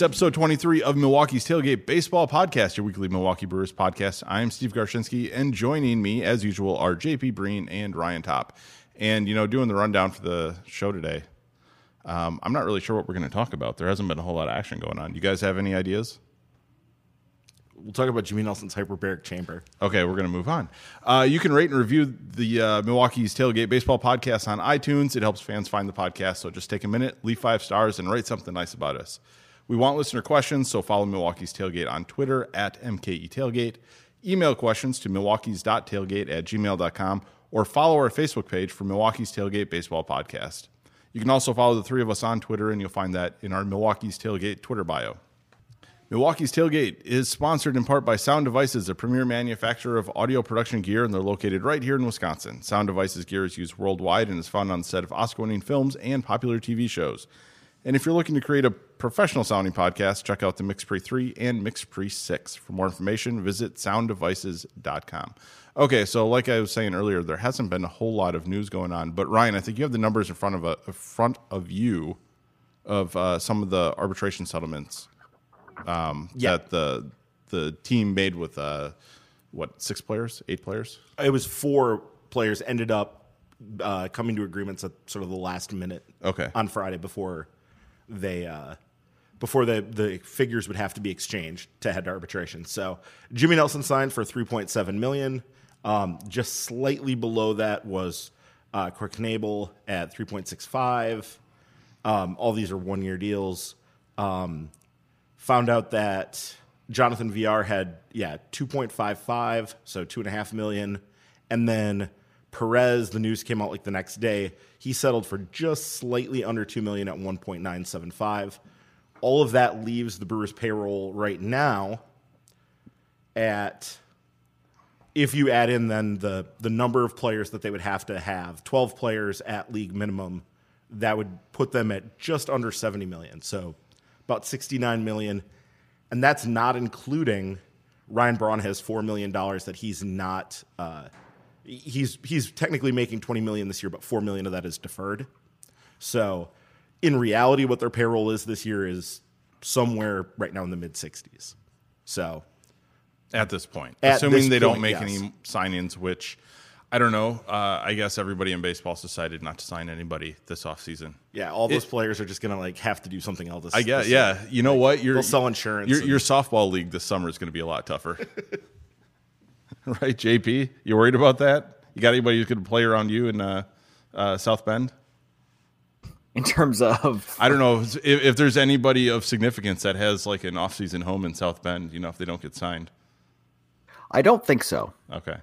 It's episode 23 of Milwaukee's Tailgate Baseball Podcast, your weekly Milwaukee Brewers podcast. I'm Steve Garshinsky, and joining me, as usual, are JP Breen and Ryan Top. And, you know, doing the rundown for the show today, um, I'm not really sure what we're going to talk about. There hasn't been a whole lot of action going on. You guys have any ideas? We'll talk about Jimmy Nelson's hyperbaric chamber. Okay, we're going to move on. Uh, you can rate and review the uh, Milwaukee's Tailgate Baseball podcast on iTunes. It helps fans find the podcast. So just take a minute, leave five stars, and write something nice about us. We want listener questions, so follow Milwaukee's Tailgate on Twitter at MKE Tailgate. Email questions to milwaukee's.tailgate at gmail.com or follow our Facebook page for Milwaukee's Tailgate Baseball Podcast. You can also follow the three of us on Twitter, and you'll find that in our Milwaukee's Tailgate Twitter bio. Milwaukee's Tailgate is sponsored in part by Sound Devices, a premier manufacturer of audio production gear, and they're located right here in Wisconsin. Sound Devices gear is used worldwide and is found on the set of Oscar winning films and popular TV shows. And if you're looking to create a professional sounding podcast, check out the MixPre 3 and MixPre 6. For more information, visit sounddevices.com. Okay, so like I was saying earlier, there hasn't been a whole lot of news going on, but Ryan, I think you have the numbers in front of a, in front of you of uh, some of the arbitration settlements um, Yeah. that the the team made with uh, what six players, eight players. It was four players ended up uh, coming to agreements at sort of the last minute. Okay. On Friday before they uh, before the the figures would have to be exchanged to head to arbitration. So Jimmy Nelson signed for three point seven million. Um, just slightly below that was uh, Corey Knebel at three point six five. Um, all these are one year deals. Um, found out that Jonathan Villar had yeah 2.55, so two and a half million, and then Perez. The news came out like the next day. He settled for just slightly under two million at 1.975. All of that leaves the Brewers payroll right now at if you add in then the the number of players that they would have to have 12 players at league minimum that would put them at just under 70 million so about 69 million and that's not including Ryan Braun has 4 million dollars that he's not uh, he's he's technically making 20 million this year but 4 million of that is deferred. So in reality what their payroll is this year is somewhere right now in the mid 60s so at this point, At assuming this they don't make yes. any signings, which I don't know. Uh, I guess everybody in baseball's decided not to sign anybody this offseason. Yeah, all those players are just gonna like have to do something else. This, I guess, this yeah. summer. You know what? Your They'll sell insurance Your, and- your softball league this summer is going to be a lot tougher, right? JP, you worried about that? You got anybody who's going to play around you in uh, uh, South Bend? in terms of I don't know if, if there's anybody of significance that has like an off-season home in South Bend. You know, if they don't get signed. I don't think so. Okay.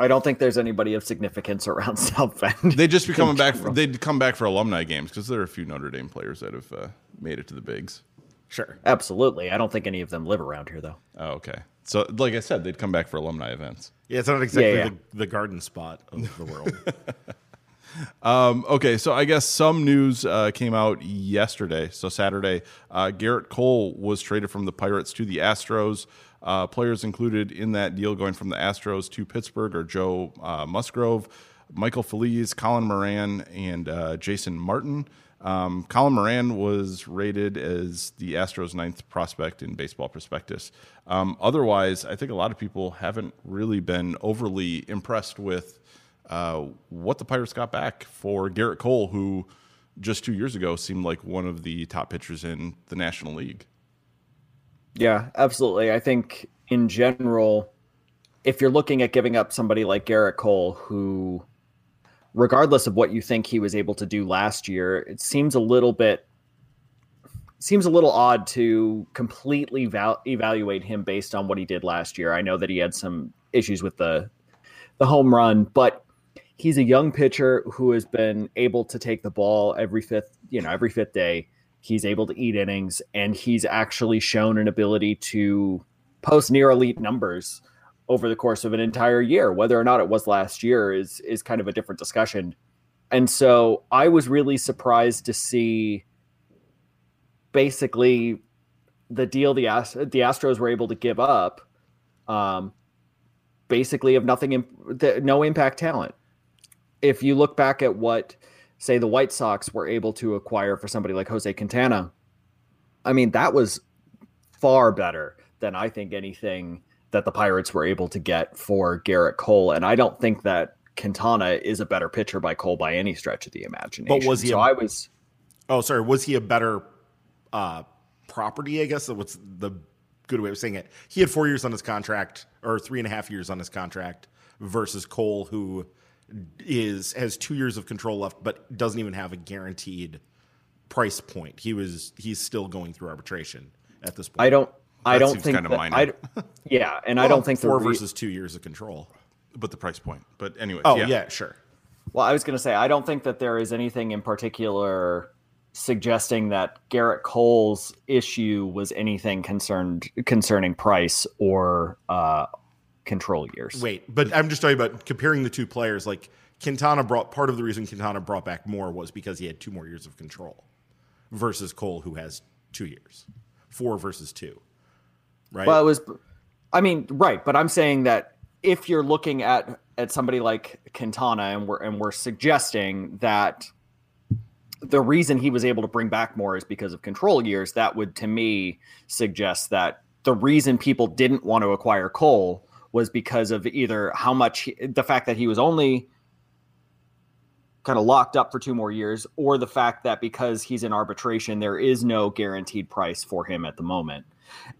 I don't think there's anybody of significance around South Bend. They'd just be coming back. For, they'd come back for alumni games because there are a few Notre Dame players that have uh, made it to the bigs. Sure. Absolutely. I don't think any of them live around here though. Oh, okay. So, like I said, they'd come back for alumni events. Yeah, it's not exactly yeah. The, the garden spot of the world. Um, okay, so I guess some news uh, came out yesterday. So Saturday, uh, Gerrit Cole was traded from the Pirates to the Astros. Uh, players included in that deal going from the Astros to Pittsburgh are Joe uh, Musgrove, Michael Feliz, Colin Moran, and uh, Jason Martin. Um, Colin Moran was rated as the Astros' ninth prospect in Baseball Prospectus. Um, otherwise, I think a lot of people haven't really been overly impressed with uh, what the Pirates got back for Gerrit Cole, who just two years ago seemed like one of the top pitchers in the National League. Yeah, absolutely. I think in general, if you're looking at giving up somebody like Gerrit Cole, who, regardless of what you think he was able to do last year, it seems a little bit seems a little odd to completely val- evaluate him based on what he did last year. I know that he had some issues with the the home run, but he's a young pitcher who has been able to take the ball every fifth, you know, every fifth day. He's able to eat innings, and he's actually shown an ability to post near elite numbers over the course of an entire year. Whether or not it was last year is is kind of a different discussion. And so I was really surprised to see basically the deal the Ast- the Astros were able to give up um, basically of nothing, im- the, no impact talent. If you look back at what, say, the White Sox were able to acquire for somebody like Jose Quintana, I mean, that was far better than I think anything that the Pirates were able to get for Gerrit Cole. And I don't think that Quintana is a better pitcher by Cole by any stretch of the imagination. But was he So a- I was. Oh, sorry. Was he a better uh, property? I guess what's the good way of saying it. He had four years on his contract, or three and a half years on his contract, versus Cole, who is has two years of control left, but doesn't even have a guaranteed price point. He was he's still going through arbitration at this point. I don't. I That don't seems think kinda that, minor. I, yeah, and I don't think the four re- versus two years of control. but the price point. But anyway, Oh yeah, sure. Well, I was going to say I don't think that there is anything in particular suggesting that Gerrit Cole's issue was anything concerned concerning price or uh, control years. Wait, but I'm just talking about comparing the two players. Like Quintana brought part of the reason Quintana brought back more was because he had two more years of control versus Cole, who has two years, four versus two. Right. Well, it was, I mean, right, but I'm saying that if you're looking at at somebody like Quintana and we're and we're suggesting that the reason he was able to bring back more is because of control years, that would to me suggest that the reason people didn't want to acquire Cole was because of either how much he, the fact that he was only kind of locked up for two more years or the fact that because he's in arbitration there is no guaranteed price for him at the moment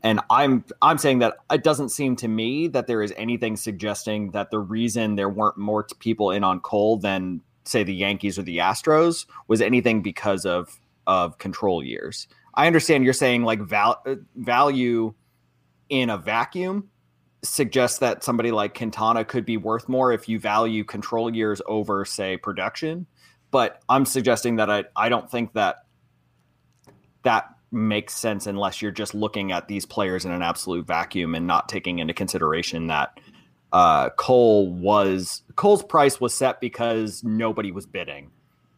and i'm i'm saying that it doesn't seem to me that there is anything suggesting that the reason there weren't more people in on Cole than say the Yankees or the Astros was anything because of of control years. I understand you're saying like val- uh, value in a vacuum suggests that somebody like Quintana could be worth more if you value control years over say production, but I'm suggesting that I I don't think that that makes sense unless you're just looking at these players in an absolute vacuum and not taking into consideration that uh, Cole was Cole's price was set because nobody was bidding.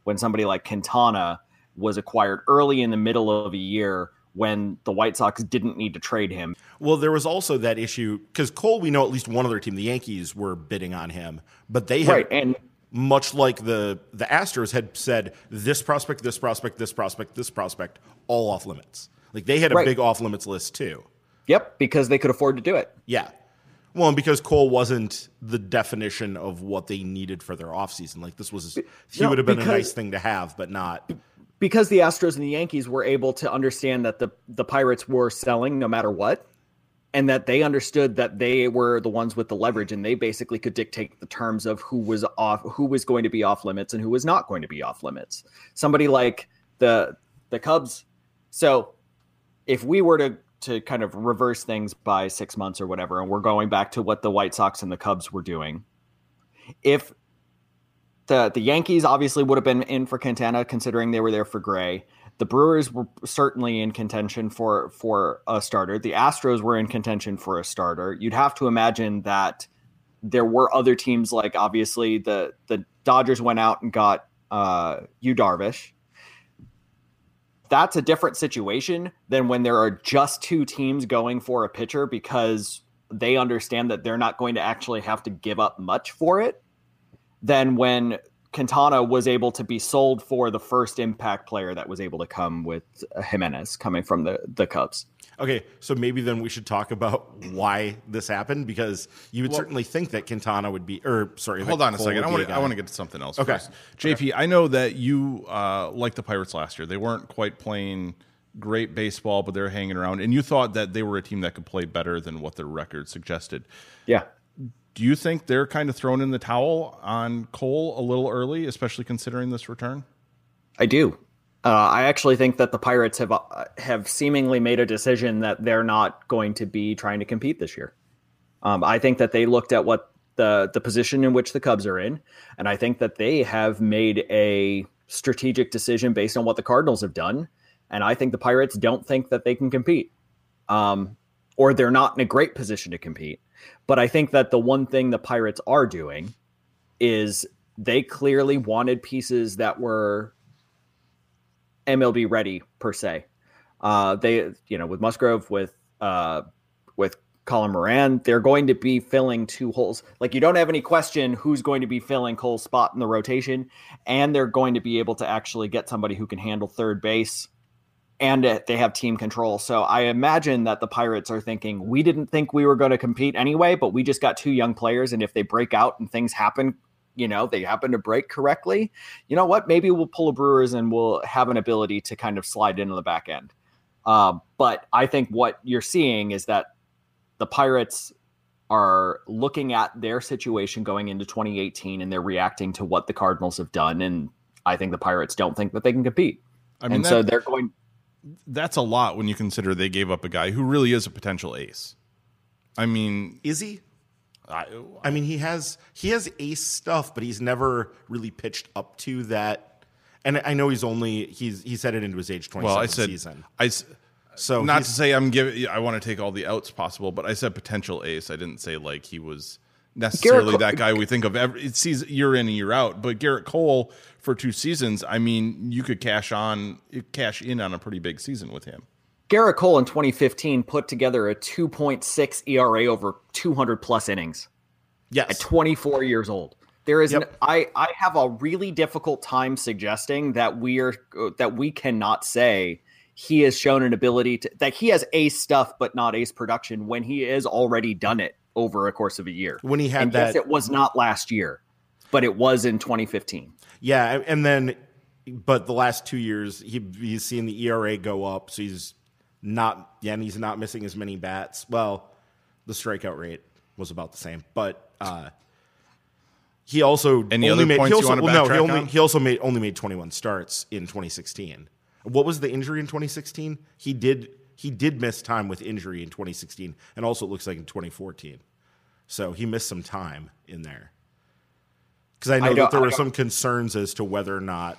When somebody like Quintana was acquired early in the middle of a year when the White Sox didn't need to trade him. Well, there was also that issue because Cole, we know at least one other team, the Yankees, were bidding on him, but they had Right, and much like the the Astros had said, this prospect, this prospect, this prospect, this prospect, all off limits. Like they had a Right. big off limits list too. yep, because they could afford to do it. Yeah. Well, and because Cole wasn't the definition of what they needed for their offseason. Like this was he No, would have been a nice thing to have, but not because the Astros and the Yankees were able to understand that the the Pirates were selling no matter what, and that they understood that they were the ones with the leverage, and they basically could dictate the terms of who was off, who was going to be off limits, and who was not going to be off limits. Somebody like the the Cubs. So, if we were to to kind of reverse things by six months or whatever, and we're going back to what the White Sox and the Cubs were doing, if the the Yankees obviously would have been in for Quintana considering they were there for Gray. The Brewers were certainly in contention for for a starter. The Astros were in contention for a starter. You'd have to imagine that there were other teams like obviously the the Dodgers went out and got uh Yu Darvish. That's a different situation than when there are just two teams going for a pitcher because they understand that they're not going to actually have to give up much for it than when Quintana was able to be sold for the first impact player that was able to come with uh, Jimenez coming from the the Cubs. Okay, so maybe then we should talk about why this happened because you would certainly think that Quintana would be, or sorry, Hold on a Cole second. I want to. guy. I want to get to something else. Okay. First. JP, I know that you uh, liked the Pirates last year. They weren't quite playing great baseball, but they were hanging around, and you thought that they were a team that could play better than what their record suggested. Yeah. Do you think they're kind of thrown in the towel on Cole a little early, especially considering this return? I do. Uh, I actually think that the Pirates have uh, have seemingly made a decision that they're not going to be trying to compete this year. Um, I think that they looked at what the the position in which the Cubs are in, and I think that they have made a strategic decision based on what the Cardinals have done. And I think the Pirates don't think that they can compete, um, or they're not in a great position to compete. But I think that the one thing the Pirates are doing is they clearly wanted pieces that were MLB ready per se. Uh, they, you know, with Musgrove, with uh, with Colin Moran. They're going to be filling two holes. Like you don't have any question who's going to be filling Cole's spot in the rotation, and they're going to be able to actually get somebody who can handle third base, and uh, they have team control. So I imagine that the Pirates are thinking we didn't think we were going to compete anyway, but we just got two young players, and if they break out and things happen. You know, they happen to break correctly. You know what? Maybe we'll pull a Brewers and we'll have an ability to kind of slide into the back end. Uh, but I think what you're seeing is that the Pirates are looking at their situation going into 2018 and they're reacting to what the Cardinals have done. And I think the Pirates don't think that they can compete. I mean, and that, so they're going. That's a lot when you consider they gave up a guy who really is a potential ace. I mean, Is he? I, I mean, he has he has ace stuff, but he's never really pitched up to that. And I know he's only he's he's headed into his age twenty well, I said, season. I So not to say I'm giving. I want to take all the outs possible, but I said potential ace. I didn't say like he was necessarily Gerrit that guy we think of every it sees year in and year out. But Gerrit Cole for two seasons, I mean, you could cash on cash in on a pretty big season with him. Gerrit Cole in 2015 put together a 2.6 ERA over 200 plus innings yes, at 24 years old. There is Yep. an, I I have a really difficult time suggesting that we are that we cannot say he has shown an ability to that he has ace stuff but not ace production when he has already done it over a course of a year. when he had and that yes, it was not last year, but it was in 2015. Yeah, and then, but the last two years, he, he's seen the ERA go up, so he's not. Yeah, and he's not missing as many bats. Well, the strikeout rate was about the same, but uh, he also Any only other made, points he you also, wanna well, no, he only on? he also made only made twenty one starts in twenty sixteen. What was the injury in twenty sixteen? He did he did miss time with injury in twenty sixteen, and also it looks like in twenty fourteen. So he missed some time in there. Because I know I that there I were don't- some concerns as to whether or not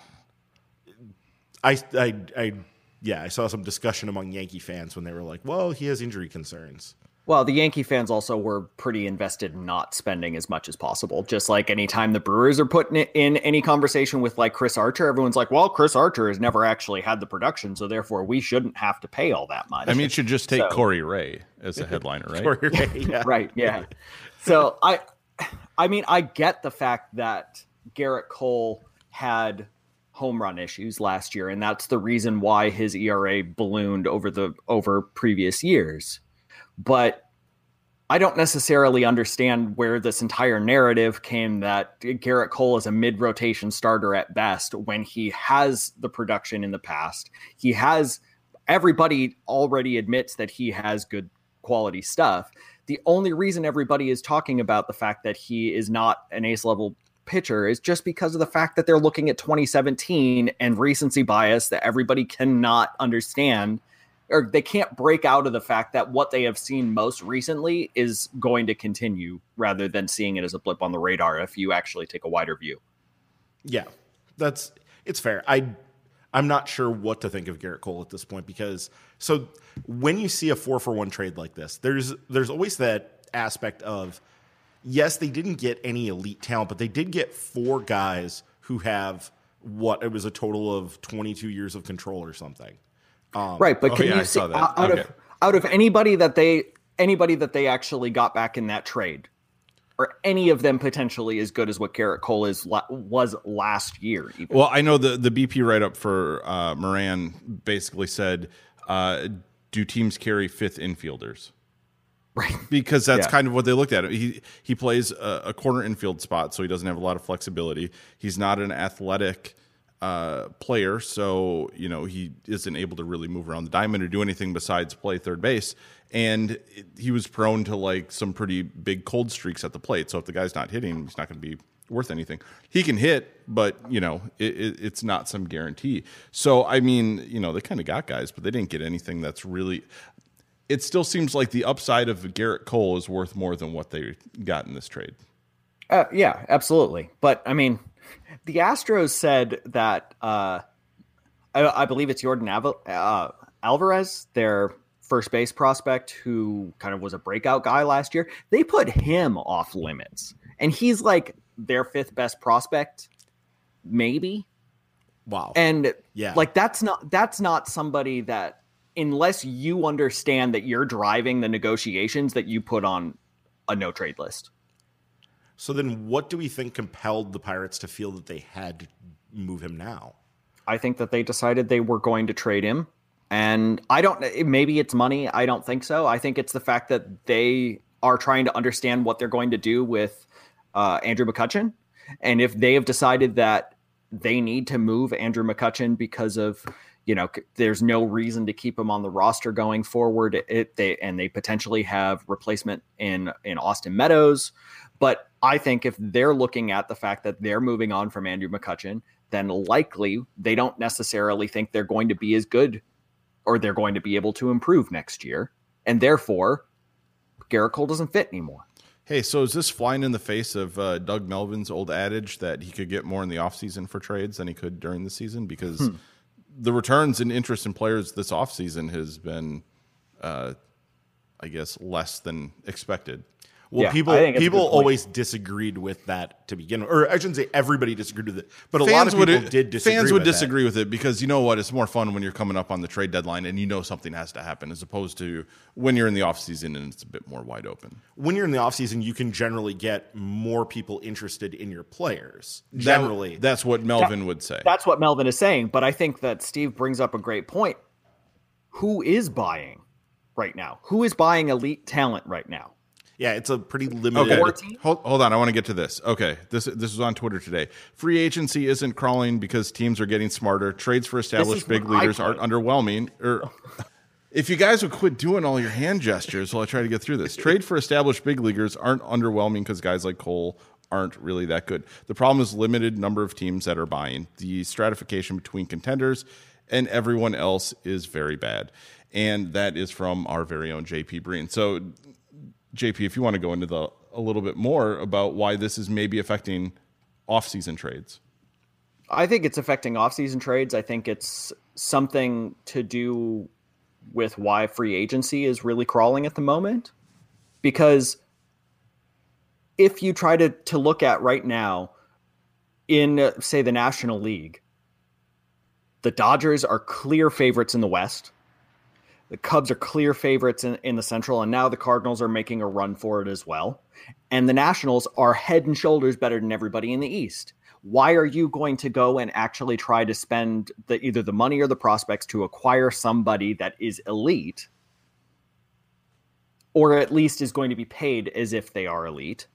I, I, I, yeah, I saw some discussion among Yankee fans when they were like, "Well, he has injury concerns." Well, the Yankee fans also were pretty invested in not spending as much as possible. Just like anytime the Brewers are putting it in any conversation with like Chris Archer, everyone's like, "Well, Chris Archer has never actually had the production, so therefore we shouldn't have to pay all that much." I mean, it should just take So- Corey Ray as a headliner, right? Or- yeah. right yeah so i i mean i get the fact that gerrit cole had home run issues last year and that's the reason why his era ballooned over the over previous years but i don't necessarily understand where this entire narrative came that gerrit cole is a mid-rotation starter at best when he has the production in the past he has everybody already admits that he has good quality stuff. The only reason everybody is talking about the fact that he is not an ace level pitcher is just because of the fact that they're looking at 2017 and recency bias that everybody cannot understand or they can't break out of the fact that what they have seen most recently is going to continue rather than seeing it as a blip on the radar if you actually take a wider view. Yeah, that's it's fair. I I'm not sure what to think of Gerrit Cole at this point because so when you see a four for one trade like this, there's there's always that aspect of yes, they didn't get any elite talent, but they did get four guys who have what it was a total of 22 years of control or something. Right, but oh, can yeah, you see that. out out Okay. of out of anybody that they anybody that they actually got back in that trade, or any of them potentially as good as what Gerrit Cole is was last year? Even. Well, I know the the BP write up for uh, Moran basically said, uh, "Do teams carry fifth infielders?" Right. Because that's Yeah. kind of what they looked at. He he plays a, a corner infield spot, so he doesn't have a lot of flexibility. He's not an athletic uh, player, so you know he isn't able to really move around the diamond or do anything besides play third base. And he was prone to like some pretty big cold streaks at the plate. So if the guy's not hitting, he's not going to be worth anything. He can hit, but you know it, it, it's not some guarantee. So I mean, you know they kind of got guys, but they didn't get anything that's really. It still seems like the upside of Gerrit Cole is worth more than what they got in this trade. Uh, yeah, absolutely. But I mean, the Astros said that uh, I, I believe it's Jordan Ava- uh, Alvarez, their first base prospect, who kind of was a breakout guy last year. They put him off limits, and he's like their fifth best prospect, maybe. Wow. And Yeah. like that's not that's not somebody that unless you understand that you're driving the negotiations that you put on a no trade list. So then, what do we think compelled the Pirates to feel that they had to move him now? I think that they decided they were going to trade him. And I don't, maybe it's money. I don't think so. I think it's the fact that they are trying to understand what they're going to do with uh, Andrew McCutchen. And if they have decided that they need to move Andrew McCutchen because of, you know, there's no reason to keep him on the roster going forward. It, they and they potentially have replacement in in Austin Meadows, but I think if they're looking at the fact that they're moving on from Andrew McCutchen, then likely they don't necessarily think they're going to be as good or they're going to be able to improve next year. And therefore, Gerrit Cole doesn't fit anymore. Hey, so is this flying in the face of uh, Doug Melvin's old adage that he could get more in the offseason for trades than he could during the season? Because hmm. the returns and interest in players this offseason has been, uh, I guess, less than expected. Well, yeah, people people always disagreed with that to begin with, or I shouldn't say everybody disagreed with it, but a fans lot of people would, did disagree. Fans would with disagree that. with it because you know what? It's more fun when you're coming up on the trade deadline and you know something has to happen, as opposed to when you're in the off season and it's a bit more wide open. When you're in the off season, you can generally get more people interested in your players. Generally, that, that's what Melvin that, would say. That's what Melvin is saying. But I think that Steve brings up a great point. Who is buying right now? Who is buying elite talent right now? Yeah, it's a pretty limited. Okay, hold, hold on. I want to get to this. Okay, this this was on Twitter today. Free agency isn't crawling because teams are getting smarter. Trades for established big leaders aren't underwhelming. Or er, if you guys would quit doing all your hand gestures while I try to get through this, trade for established big leaguers aren't underwhelming because guys like Cole aren't really that good. The problem is limited number of teams that are buying. The stratification between contenders and everyone else is very bad. And that is from our very own JP Breen. So JP, if you want to go into the a little bit more about why this is maybe affecting off-season trades. I think it's affecting off-season trades. I think it's something to do with why free agency is really crawling at the moment. Because if you try to to look at right now in say the National League, the Dodgers are clear favorites in the West. The Cubs are clear favorites in, in the Central, and now the Cardinals are making a run for it as well. And the Nationals are head and shoulders better than everybody in the East. Why are you going to go and actually try to spend the, either the money or the prospects to acquire somebody that is elite, or at least is going to be paid as if they are elite?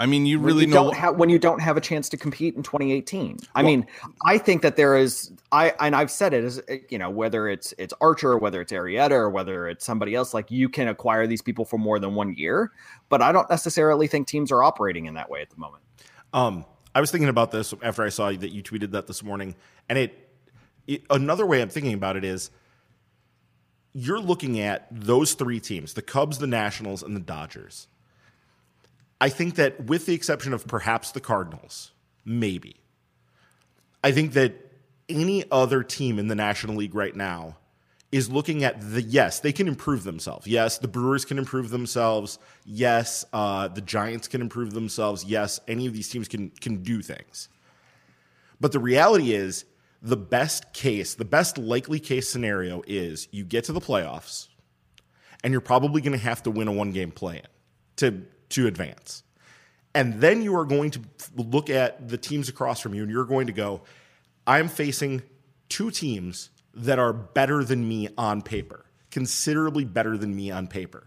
I mean, you really you know don't have, when you don't have a chance to compete in 2018. I well, mean, I think that there is I and I've said it as you know whether it's it's Archer, whether it's Arrieta, or whether it's somebody else. Like you can acquire these people for more than one year, but I don't necessarily think teams are operating in that way at the moment. Um, I was thinking about this after I saw that you tweeted that this morning, and it, it another way I'm thinking about it is you're looking at those three teams: the Cubs, the Nationals, and the Dodgers I think that, with the exception of perhaps the Cardinals, maybe, I think that any other team in the National League right now is looking at the yes, they can improve themselves. Yes, the Brewers can improve themselves. Yes, uh, the Giants can improve themselves. Yes, any of these teams can can do things. But the reality is, the best case, the best likely case scenario is you get to the playoffs, and you're probably going to have to win a one game play in to to advance. And then you are going to look at the teams across from you and you're going to go, I'm facing two teams that are better than me on paper, considerably better than me on paper.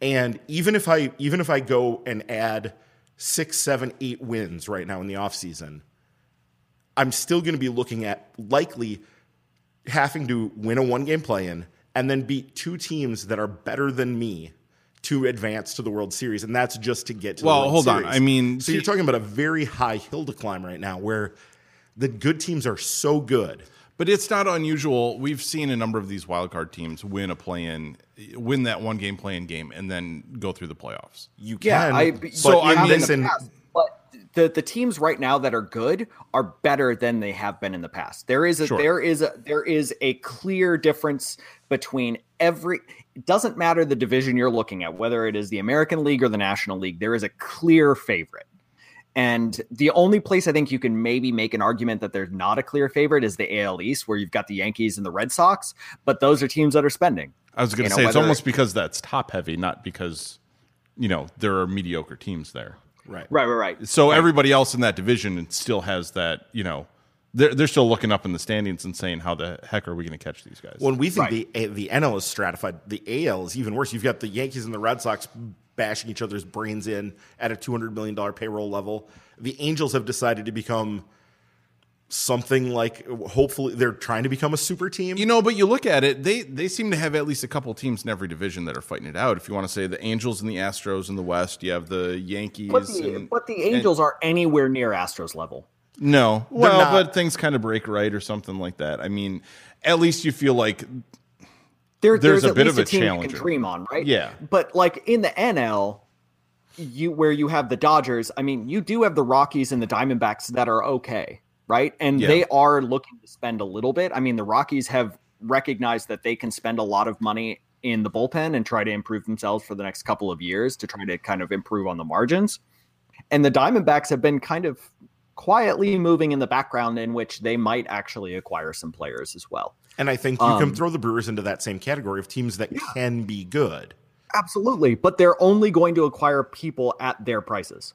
And even if I even if I go and add six, seven, eight wins right now in the offseason, I'm still going to be looking at likely having to win a one game play in and then beat two teams that are better than me to advance to the World Series, and that's just to get to. Well, hold Series. on. I mean, so you're talking about a very high hill to climb right now, where the good teams are so good. But it's not unusual. We've seen a number of these wildcard teams win a play-in, win that one game play-in game, and then go through the playoffs. You can. Yeah, I, so I mean, but the the teams right now that are good are better than they have been in the past. There is a sure. there is a there is a clear difference between every it doesn't matter the division you're looking at, whether it is the American League or the National League, there is a clear favorite. And the only place I think you can maybe make an argument that there's not a clear favorite is the AL East, where you've got the Yankees and the Red Sox, but those are teams that are spending. I was going You to know, say it's almost because that's top heavy, not because you know there are mediocre teams there. Right. Right, right, right. So everybody else in that division still has that. You know, they're they're still looking up in the standings and saying, "How the heck are we going to catch these guys?" When we think Right. the the NL is stratified, the AL is even worse. You've got the Yankees and the Red Sox bashing each other's brains in at a two hundred million dollar payroll level. The Angels have decided to become something like. Hopefully, they're trying to become a super team. You know, but you look at it, they they seem to have at least a couple teams in every division that are fighting it out. If you want to say the Angels and the Astros in the West, you have the Yankees. But the, and, but the Angels aren't anywhere near Astros level. No, well, not. but things kind of break right or something like that. I mean, at least you feel like There, There's there's, a bit of a a team you can dream on, right? Yeah. But like in the NL, you where you have the Dodgers, I mean, you do have the Rockies and the Diamondbacks that are okay, right? And Yeah. they are looking to spend a little bit. I mean, the Rockies have recognized that they can spend a lot of money in the bullpen and try to improve themselves for the next couple of years to try to kind of improve on the margins. And the Diamondbacks have been kind of quietly moving in the background in which they might actually acquire some players as well. and I think you Um, can throw the Brewers into that same category of teams that can be good. Absolutely, but they're only going to acquire people at their prices.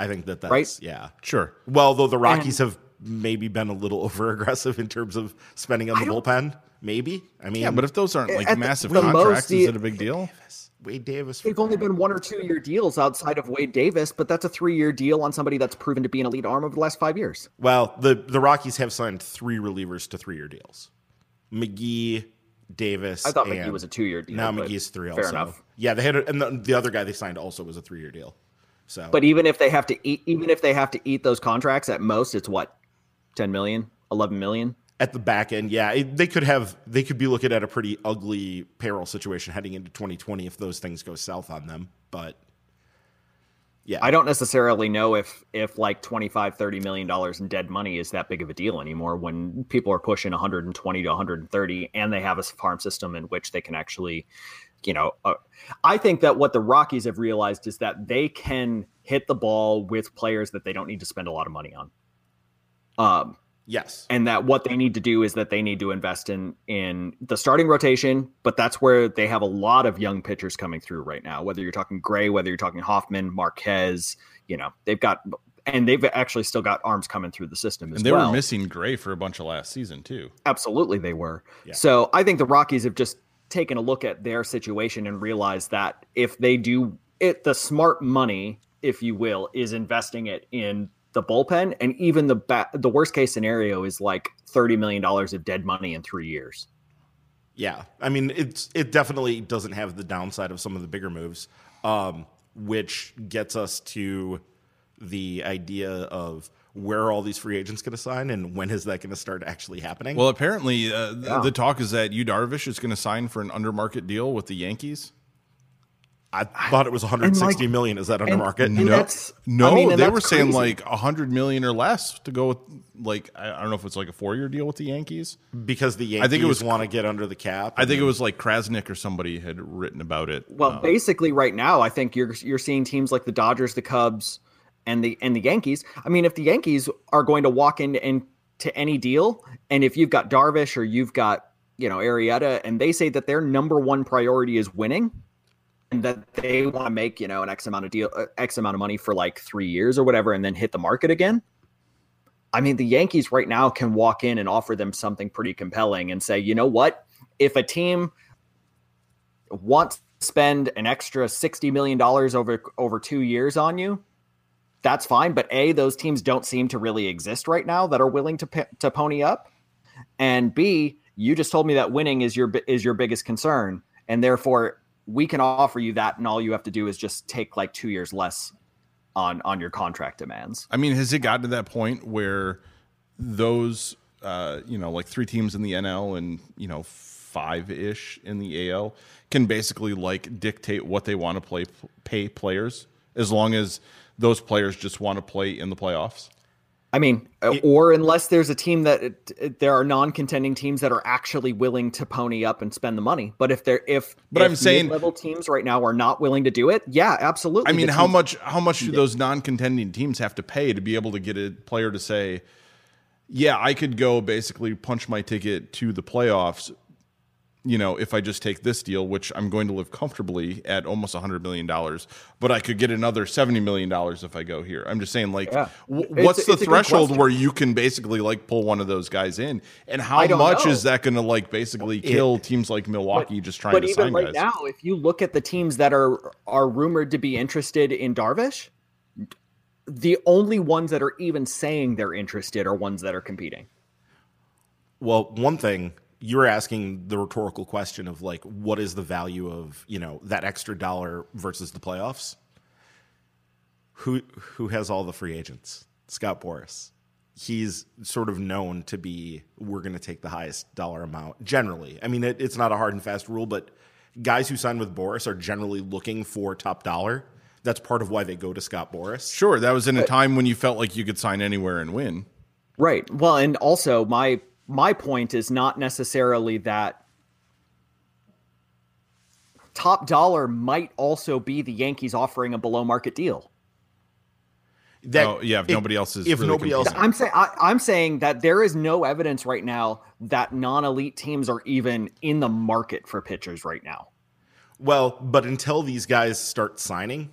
I think that that's Right? yeah. sure. Well, though the Rockies have maybe been a little over aggressive in terms of spending on the bullpen. Maybe. I mean, Yeah, but if those aren't like At the- massive the most, contracts, the- is it a big deal? Wade Davis. They've only been one or two year deals outside of Wade Davis, but that's a three year deal on somebody that's proven to be an elite arm over the last five years. Well, the the Rockies have signed three relievers to three year deals. McGee, Davis. I thought McGee was a two year deal. Now McGee's three. Fair also. enough. Yeah, they had, a, and the, the other guy they signed also was a three year deal. So, But even if they have to eat, even if they have to eat those contracts, at most it's what, 10 million, 11 million. At the back end, yeah, it, they could have they could be looking at a pretty ugly payroll situation heading into 2020 if those things go south on them. But yeah, I don't necessarily know if if like 25 30 million dollars in dead money is that big of a deal anymore when people are pushing 120 to 130 and they have a farm system in which they can actually you know uh, I think that what the Rockies have realized is that they can hit the ball with players that they don't need to spend a lot of money on. Um yes, and that what they need to do is that they need to invest in in the starting rotation but that's where they have a lot of young pitchers coming through right now whether you're talking gray whether you're talking hoffman marquez you know they've got and they've actually still got arms coming through the system as And they well were missing Gray for a bunch of last season too. absolutely they were Yeah. so i think the rockies have just taken a look at their situation and realized that if they do it the smart money if you will is investing it in the bullpen and even the ba- the worst case scenario is like 30 million dollars of dead money in 3 years yeah. I mean, it's it definitely doesn't have the downside of some of the bigger moves, um, which gets us to the idea of where are all these free agents going to sign and when is that going to start actually happening? Well, apparently, uh, th- Yeah. the talk is that Yu Darvish is going to sign for an undermarket deal with the Yankees. I thought it was 160 like- million. Is that under and- market? and no, no, I mean, they that's were saying like hundred million or less to go with. Like I I don't know if it's like a four-year deal with the Yankees. because the Yankees I think it was- want to get under the cap. I think it was like Crasnick or somebody had written about it. well Uh, basically right now i think you're you're seeing teams like the dodgers the cubs and the and the yankees i mean if the yankees are going to walk into into any deal and if you've got darvish or you've got you know arrieta and they say that their number one priority is winning and that they want to make you know an x amount of deal uh, x amount of money for like three years or whatever and then hit the market again. I mean the yankees right now can walk in and offer them something pretty compelling and say you know what? If a team wants to spend an extra 60 million dollars over over 2 years on you that's fine but a those teams don't seem to really exist right now that are willing to to pony up and b you just told me that winning is your is your biggest concern and therefore we can offer you that and all you have to do is just take like 2 years less on on your contract demands I mean, has it gotten to that point where those, uh, you know, like three teams in the NL and you know five ish in the AL can basically like dictate what they want to play pay players as long as those players just want to play in the playoffs? I mean, uh, It- or unless there's a team that it, it- there are non-contending teams that are actually willing to pony up and spend the money. But if they're if But I'm saying- level teams right now are not willing to do it, yeah, absolutely. I mean, how much how much do those non-contending teams have to pay to be able to get a player to say, "Yeah, I could go basically punch my ticket to the playoffs." You know, if I just take this deal, which I'm going to live comfortably at almost 100 million dollars, but I could get another 70 million dollars if I go here. I'm just saying, like, Yeah. w- It's- what's the it's threshold where you can basically like pull one of those guys in, and how much know. is that going to like basically kill teams like Milwaukee just trying But to even sign right guys? now, if you look at the teams that are are rumored to be interested in Darvish, the only ones that are even saying they're interested are ones that are competing. Well, one thing you were asking the rhetorical question of like, what is the value of you know that extra dollar versus the playoffs? Who who has all the free agents? Scott Boras. He's sort of known to be we're going to take the highest dollar amount generally. I mean, it, it's not a hard and fast rule, but guys who sign with Boras are generally looking for top dollar. That's part of why they go to Scott Boras. Sure, that was in a time when you felt like you could sign anywhere and win. Right. Well, and also my my point is not necessarily that top dollar might also be the Yankees offering a below market deal. That Oh, yeah, if nobody else is if really nobody else. I'm saying I'm saying that there is no evidence right now that non-elite teams are even in the market for pitchers right now. Well, but until these guys start signing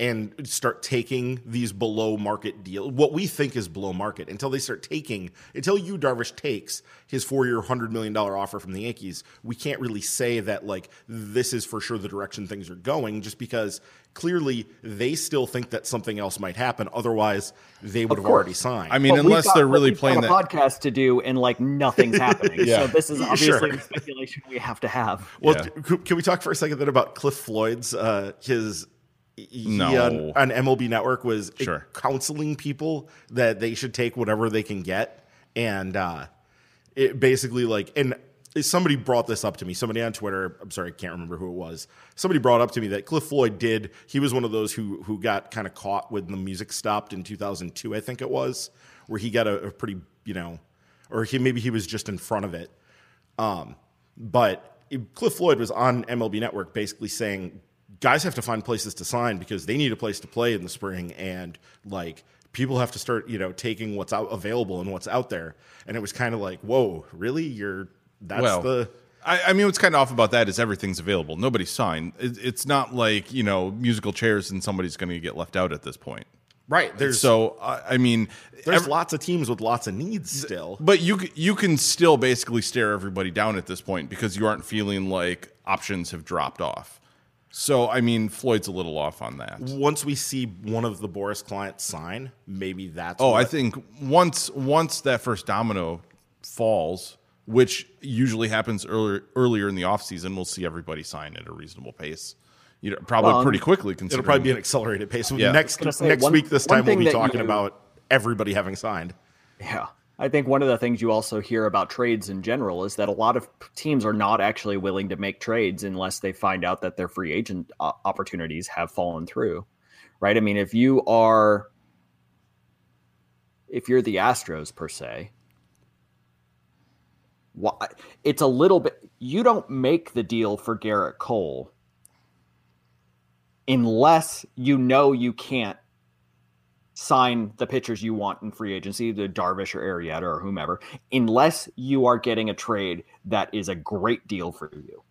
and start taking these below market deals, what we think is below market, until they start taking, until Yu Darvish takes his four year, $100 million offer from the Yankees, we can't really say that, like, this is for sure the direction things are going, just because clearly they still think that something else might happen. Otherwise, they would have course. already signed. I mean, But unless got- they're really we've got playing a that. podcast to do and like nothing's happening. Yeah. So this is Sure. obviously the speculation we have to have. Well, Yeah. can we talk for a second then about Cliff Floyd's uh, his he No. on, on MLB Network was Sure. counseling people that they should take whatever they can get, and uh, it basically like and somebody brought this up to me. Somebody on Twitter, I'm sorry, I can't remember who it was. Somebody brought up to me that Cliff Floyd did. He was one of those who who got kind of caught when the music stopped in 2002, I think it was, where he got a, a pretty you know, or he maybe he was just in front of it. Um, but Cliff Floyd was on MLB Network basically saying guys have to find places to sign because they need a place to play in the spring and like people have to start, you know, taking what's out available and what's out there. And it was kind of like, whoa, really? You're that's well, the I, I mean, what's kind of off about that is everything's available. Nobody's signed. It, it's not like you know musical chairs and somebody's going to get left out at this point. right. There's So I I mean, there's ev- lots of teams with lots of needs still. but you you can still basically stare everybody down at this point because you aren't feeling like options have dropped off. So I mean, Floyd's a little off on that. Once we see one of the Boras clients sign, maybe that's Oh, I think once once that first domino falls, which usually happens earlier earlier in the offseason, we'll see everybody sign at a reasonable pace. You know, probably Well, pretty quickly. it'll probably be an accelerated pace. Yeah. Next next one- week, this time we'll be talking you- about everybody having signed. Yeah. I think one of the things you also hear about trades in general is that a lot of teams are not actually willing to make trades unless they find out that their free agent uh, opportunities have fallen through. Right? I mean, if you are if you're the Astros per se, why, it's a little bit you don't make the deal for Gerrit Cole unless you know you can't sign the pitchers you want in free agency, the Darvish or Arrieta or whomever, unless you are getting a trade that is a great deal for you.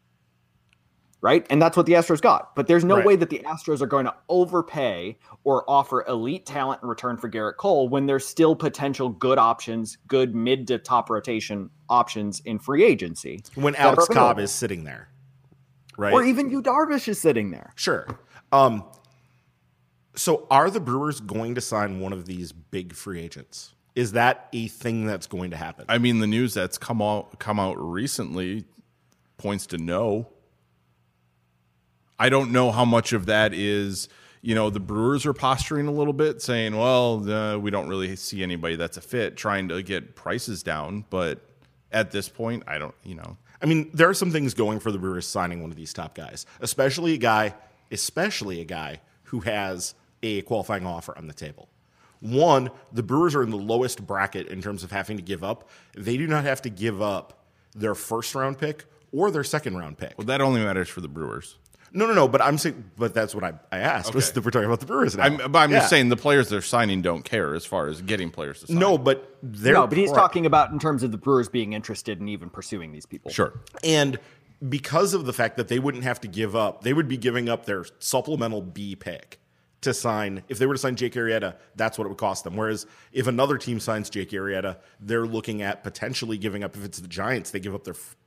Right? And that's what the Astros got. But there's no Right. way that the Astros are going to overpay or offer elite talent in return for Gerrit Cole when there's still potential good options, good mid to top rotation options in free agency. When Alex Cobb is sitting there, right? Or even Yu Darvish is sitting there. Sure. Um, so are the Brewers going to sign one of these big free agents? Is that a thing that's going to happen? I mean, the news that's come out come out recently points to no. I don't know how much of that is. You know, the Brewers are posturing a little bit, saying, "Well, uh, we don't really see anybody that's a fit," trying to get prices down. But at this point, I don't. You know, I mean, there are some things going for the Brewers signing one of these top guys, especially a guy, especially a guy who has a qualifying offer on the table. One, the Brewers are in the lowest bracket in terms of having to give up. They do not have to give up their first round pick or their second round pick. Well, that only matters for the Brewers. No, no, no. But I'm saying, but that's what I, I asked. Was Okay. that we're talking about the Brewers now. I'm, but I'm Yeah. just saying the players they're signing don't care as far as getting players to sign. No, but they're No, but he's pro- talking about in terms of the Brewers being interested in even pursuing these people. Sure. And because of the fact that they wouldn't have to give up, they would be giving up their supplemental B pick to sign. If they were to sign Jake Arrieta, that's what it would cost them. Whereas if another team signs Jake Arrieta, they're looking at potentially giving up. If it's the Giants, they give up their f-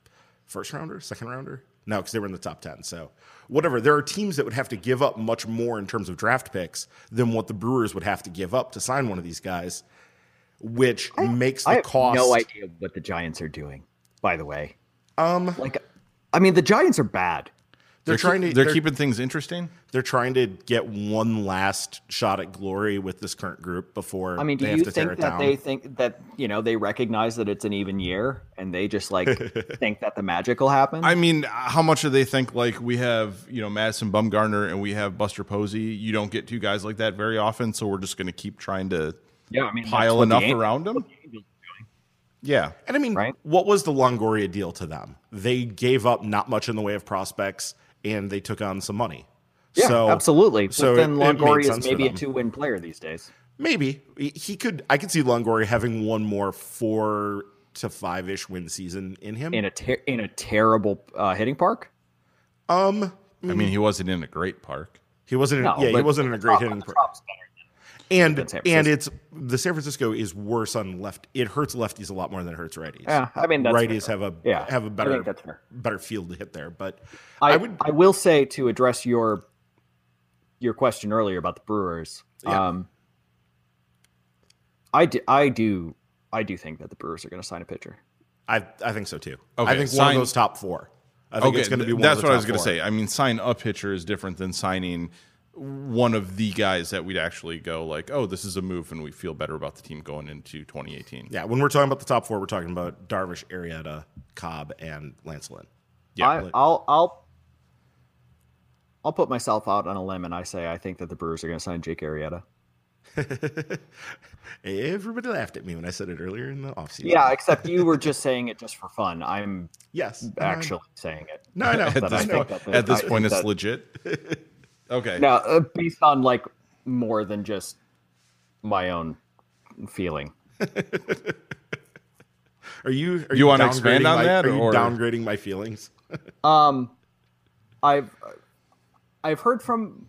first rounder, second rounder. No, because they were in the top ten. So whatever. There are teams that would have to give up much more in terms of draft picks than what the Brewers would have to give up to sign one of these guys, which makes the I have cost. no idea what the Giants are doing. By the way, um, like, I mean, the Giants are bad. They're, trying to. They're, they're- keeping things interesting. they're trying to get one last shot at glory with this current group before I mean, do they have you to think that down. they think that you know they recognize that it's an even year and they just like think that the magic will happen? I mean, how much do they think like we have, you know, Madison Bumgarner and we have Buster Posey? You don't get two guys like that very often, so we're just going to keep trying to yeah, I mean, pile what the enough around them. Yeah. and I mean, Right? what was the Longoria deal to them? They gave up not much in the way of prospects, and they took on some money. Yeah, so, absolutely. But so then it- it made Longoria is maybe a two-win player these days. Maybe He- he could. I could see Longoria having one more four to five ish win season in him. in a ter- in a terrible uh, hitting park. um, I mean, he wasn't in a great park. he wasn't. In, No, yeah, he wasn't in a great Trop- hitting. Pro- Trop's better and and it's the San Francisco is worse on left. It hurts lefties a lot more than it hurts righties. Yeah, I mean, that's righties fair. have a Yeah, have a I better think that's fair. better field to hit there. But I, I I will say to address your your question earlier about the Brewers. Yeah. Um, I do, I do I do think that the Brewers are going to sign a pitcher. I I think so too. Okay, I think one of those top four. I think Okay, it's going to be th- one. that's of the what I was going to say. I mean, sign a pitcher is different than signing one of the guys that we'd actually go like, oh, this is a move, and we feel better about the team going into 2018. Yeah, when we're talking about the top four, we're talking about Darvish, Arrieta, Cobb, and Lance Lynn. Yeah, I, I'll I'll I'll put myself out on a limb and I say I think that the Brewers are going to sign Jake Arrieta. Everybody laughed at me when I said it earlier in the offseason. Yeah, except you were just saying it just for fun. I'm Yes. actually saying it. No, I know. at I this, know. point, at this point, it's that- legit. okay. Now, uh, based on like more than just my own feeling. Are you? Are You wanna expand on my- that, Are you or- downgrading my feelings? Um, I've I've heard from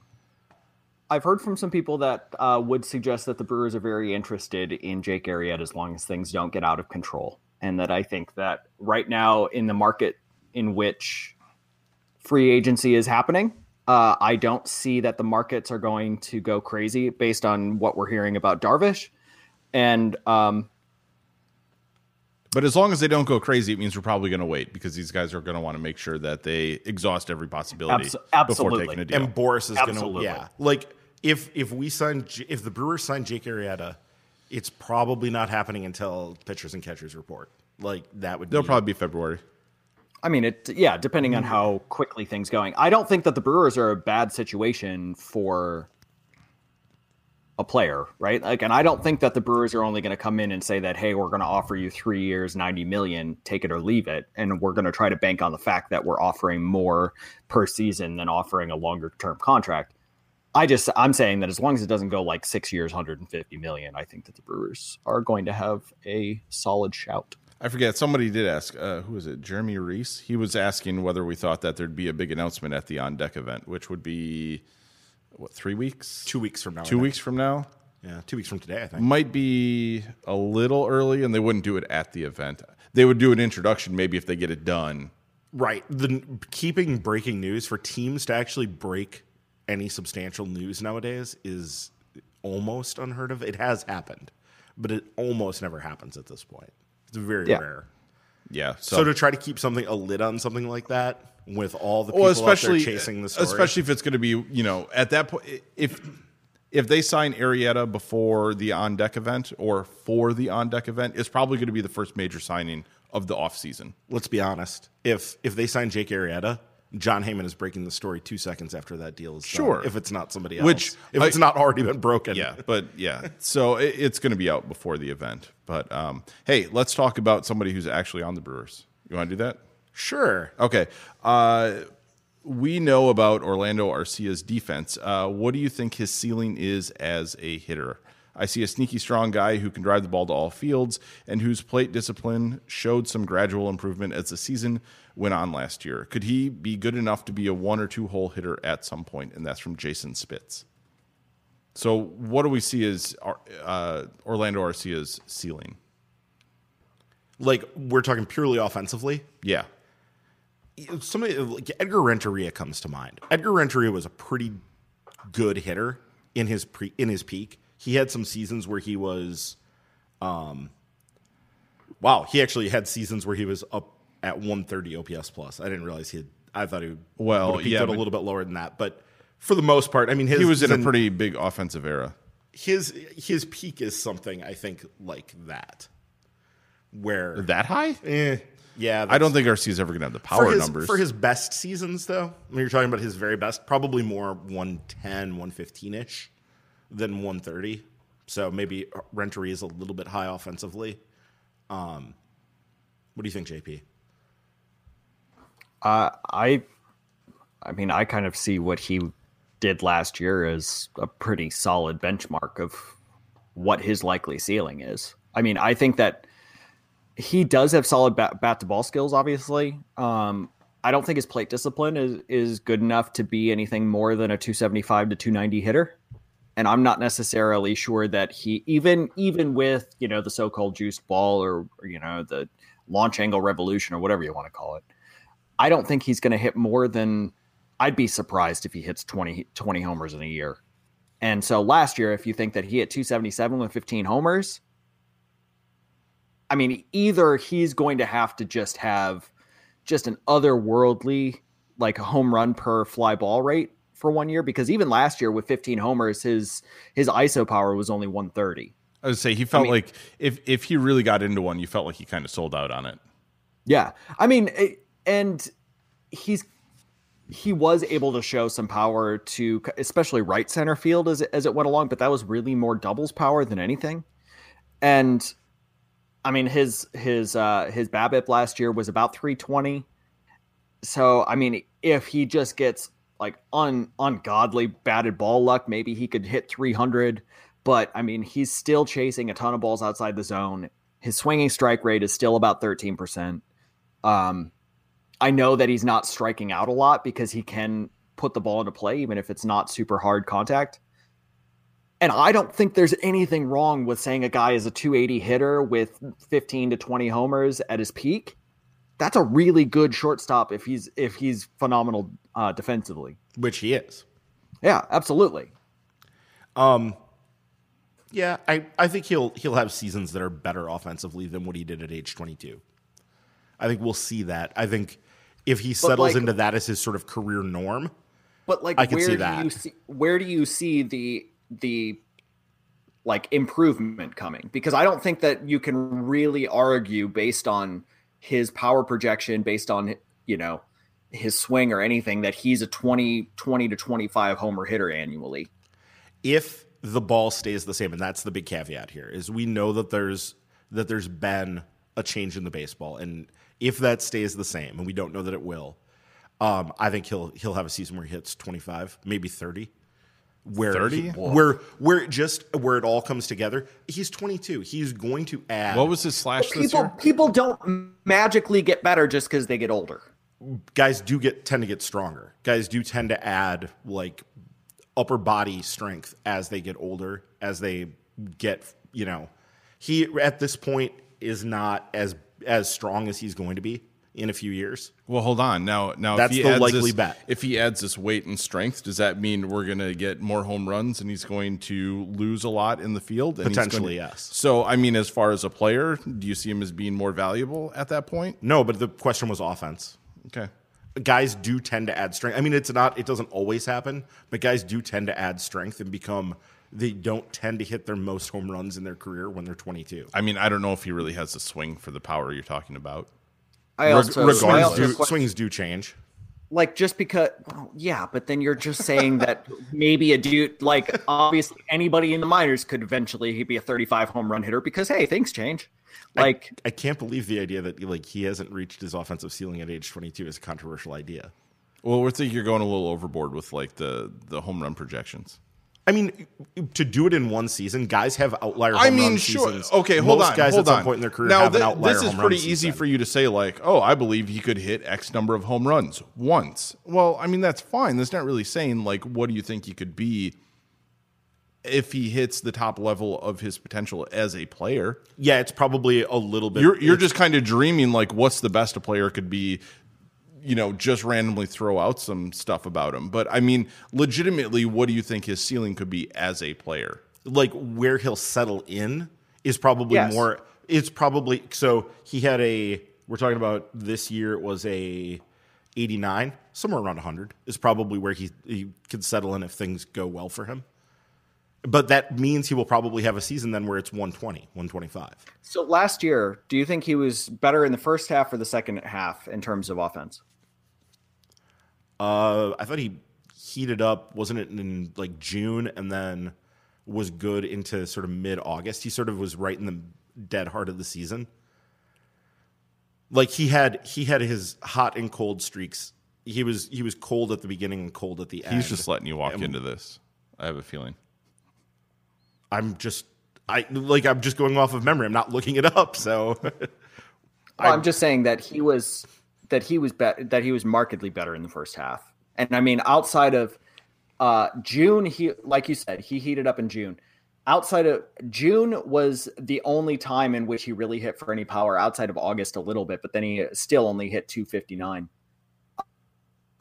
I've heard from some people that uh, would suggest that the Brewers are very interested in Jake Arrieta as long as things don't get out of control, and that I think that right now in the market in which free agency is happening, uh, I don't see that the markets are going to go crazy based on what we're hearing about Darvish, and um, But as long as they don't go crazy, it means we're probably going to wait because these guys are going to want to make sure that they exhaust every possibility Abso- before taking a deal. And Boras is going to, yeah. Like if if we sign, if the Brewers sign Jake Arrieta, it's probably not happening until pitchers and catchers report. Like that would. They'll be, probably be February. I mean, it yeah, depending on mm. how quickly things going. I don't think that the Brewers are a bad situation for a player, right? Like, and I don't think that the Brewers are only going to come in and say that, hey, we're going to offer you three years, ninety million, take it or leave it, and we're going to try to bank on the fact that we're offering more per season than offering a longer term contract. I just I'm saying that as long as it doesn't go like six years, 150 million, I think that the Brewers are going to have a solid shout. I forget. Somebody did ask. Uh, who was it? Jeremy Reese. He was asking whether we thought that there'd be a big announcement at the on deck event, which would be what three weeks, two weeks from now. Two weeks from now. Yeah, two weeks from today. I think. Might be a little early, and they wouldn't do it at the event. They would do an introduction maybe if they get it done. Right. The keeping breaking news for teams to actually break any substantial news nowadays is almost unheard of. It has happened, but it almost never happens at this point. It's very Yeah. rare. Yeah. So, So, to try to keep something a lid on something like that with all the people well, out especially there chasing the story, especially if it's going to be you know at that point if if they sign Arrieta before the on deck event or for the on deck event, it's probably going to be the first major signing of the off season. let's be honest. If if they sign Jake Arrieta, Jon Heyman is breaking the story two seconds after that deal is done, Sure. if it's not somebody else, Which if I- it's not already been broken. Yeah, but yeah. So it, it's going to be out before the event. But um, hey, let's talk about somebody who's actually on the Brewers. You want to do that? sure. Okay. Uh, we know about Orlando Arcia's defense. Uh, what do you think his ceiling is as a hitter? I see a sneaky strong guy who can drive the ball to all fields and whose plate discipline showed some gradual improvement as the season went on last year. Could he be good enough to be a one or two hole hitter at some point? And that's from Jason Spitz. So, what do we see as uh, Orlando Arcia's ceiling? Like we're talking purely offensively. Yeah. somebody like Edgar Renteria comes to mind. Edgar Renteria was a pretty good hitter in his pre in his peak. He had some seasons where he was, um, wow, he actually had seasons where he was up at 130 OPS plus. I didn't realize he had. I thought he Well, peaked yeah, out a little bit lower than that, but for the most part, I mean, his He was in a pretty big offensive era. his his peak is something I think like that, where That high? eh, yeah, I don't think Arcia is ever going to have the power for his, numbers. for his best seasons though I mean, you're talking about his very best probably more 110 115ish than 130 so maybe Renteria is a little bit high offensively um, what do you think jp Uh, I, I mean, I kind of see what he did last year as a pretty solid benchmark of what his likely ceiling is. I mean, I think that he does have solid bat, bat to ball skills. Obviously, um, I don't think his plate discipline is is good enough to be anything more than a 275 to 290 hitter. And I'm not necessarily sure that he even even with you know the so-called juiced ball or, or you know the launch angle revolution or whatever you want to call it. I don't think he's going to hit more than I'd be surprised if he hits 20, 20 homers in a year. And so last year, if you think that he hit 277 with 15 homers, I mean, either he's going to have to just have just an otherworldly like home run per fly ball rate for one year because even last year with 15 homers his his iso power was only 130 I would say he felt mean- like if if he really got into one, you felt like he kind of sold out on it. Yeah, I mean, and he's he was able to show some power to, especially right center field as it, as it went along, but that was really more doubles power than anything. And I mean, his his uh, his BABIP last year was about 320. So I mean, if he just gets like un ungodly batted ball luck, maybe he could hit 300. But I mean, he's still chasing a ton of balls outside the zone. His swinging strike rate is still about 13%. Um, I know that he's not striking out a lot because he can put the ball into play, even if it's not super hard contact. And I don't think there's anything wrong with saying a guy is a 280 hitter with 15 to 20 homers at his peak. That's a really good shortstop if he's if he's phenomenal uh, defensively. which he is Yeah, absolutely. um, yeah I, I think he'll he'll have seasons that are better offensively than what he did at age 22 i think we'll see that i think if he settles like- into that as his sort of career norm But like, I can where see do that. you see where do you see the the like improvement coming? Because I don't think that you can really argue based on his power projection, based on you know his swing or anything that he's a 20, 20 to 25 homer hitter annually. if the ball stays the same and that's the big caveat here is we know that there's that there's been a change in the baseball and if that stays the same and we don't know that it will um, i think he'll he'll have a season where he hits 25 maybe 30 where 30? he- where where it just where it all comes together he's 22 he's going to add What was his slash this People year? people don't magically get better just because they get older. Guys do get tend to get stronger. Guys do tend to add like upper body strength as they get older, as they get, you know, he at this point is not as as strong as he's going to be in a few years. Well, hold on. Now, now That's if he the adds likely this, bet. If he adds this weight and strength, does that mean we're going to get more home runs and he's going to lose a lot in the field? Potentially, to- yes. So, I mean, as far as a player, do you see him as being more valuable at that point? No, but the question was offense. Okay. Guys do tend to add strength. I mean, it's not it doesn't always happen, but guys do tend to add strength and become they don't tend to hit their most home runs in their career when they're 22. I mean, I don't know if he really has the swing for the power you're talking about. I Reg- also, I regardless, Swings also do, swings do change. Like just because well, yeah but then you're just saying that maybe a dude like obviously anybody in the minors could eventually be a 35 home run hitter because hey things change like I can't believe the idea that like he hasn't reached his offensive ceiling at age 22 is a controversial idea. Well, we're thinking you're going a little overboard with like the the home run projections. I mean, to do it in one season, guys have outlier. Home I mean, sure. seasons. Okay, hold Most on. Guys hold at some on. point in their career now, have thi- an outlier. this is pretty easy season. for you to say, like, oh, I believe he could hit X number of home runs once. Well, I mean, that's fine. That's not really saying like, what do you think he could be if he hits the top level of his potential as a player? Yeah, it's probably a little bit. You're you're just kind of dreaming like, what's the best a player could be. You know, just randomly throw out some stuff about him. But I mean, legitimately, what do you think his ceiling could be as a player? like where he'll settle in is probably Yes. more. It's probably so he had a. We're talking about this year. It was a 89, somewhere around 100 is probably where he he could settle in if things go well for him. But that means he will probably have a season then where it's 120, 125. so last year do you think he was better in the first half or the second half in terms of offense Uh, I thought he heated up, wasn't it in like June, and then was good into sort of mid August. He sort of was right in the dead heart of the season. Like he had he had his hot and cold streaks. He was he was cold at the beginning and cold at the end. He's just letting you walk into this. I have a feeling. I'm just I like I'm just going off of memory. I'm not looking it up. So Well, I'm just saying that he was that he was be- that he was markedly better in the first half. And I mean, outside of uh, June, he like you said, he heated up in June. Outside of June was the only time in which he really hit for any power. Outside of August, a little bit, but then he still only hit 259.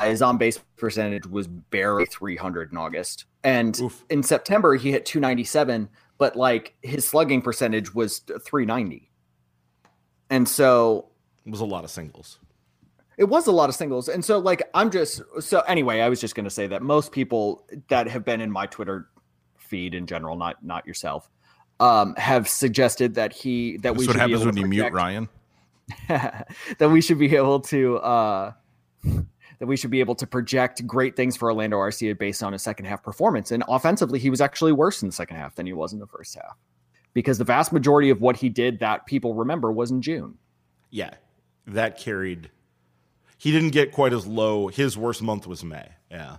His on base percentage was barely 300 in August, and Oof. in September he hit 297. But like his slugging percentage was 390. And so it was a lot of singles. It was a lot of singles. And so like I'm just so anyway, I was just going to say that most people that have been in my Twitter feed in general, not not yourself, um have suggested that he that we what should be happens able when to you mute Ryan. that we should be able to uh that we should be able to project great things for Orlando Arcia based on his second half performance. And offensively, he was actually worse in the second half than he was in the first half. Because the vast majority of what he did that people remember was in June. Yeah, that carried. He didn't get quite as low. His worst month was May. Yeah.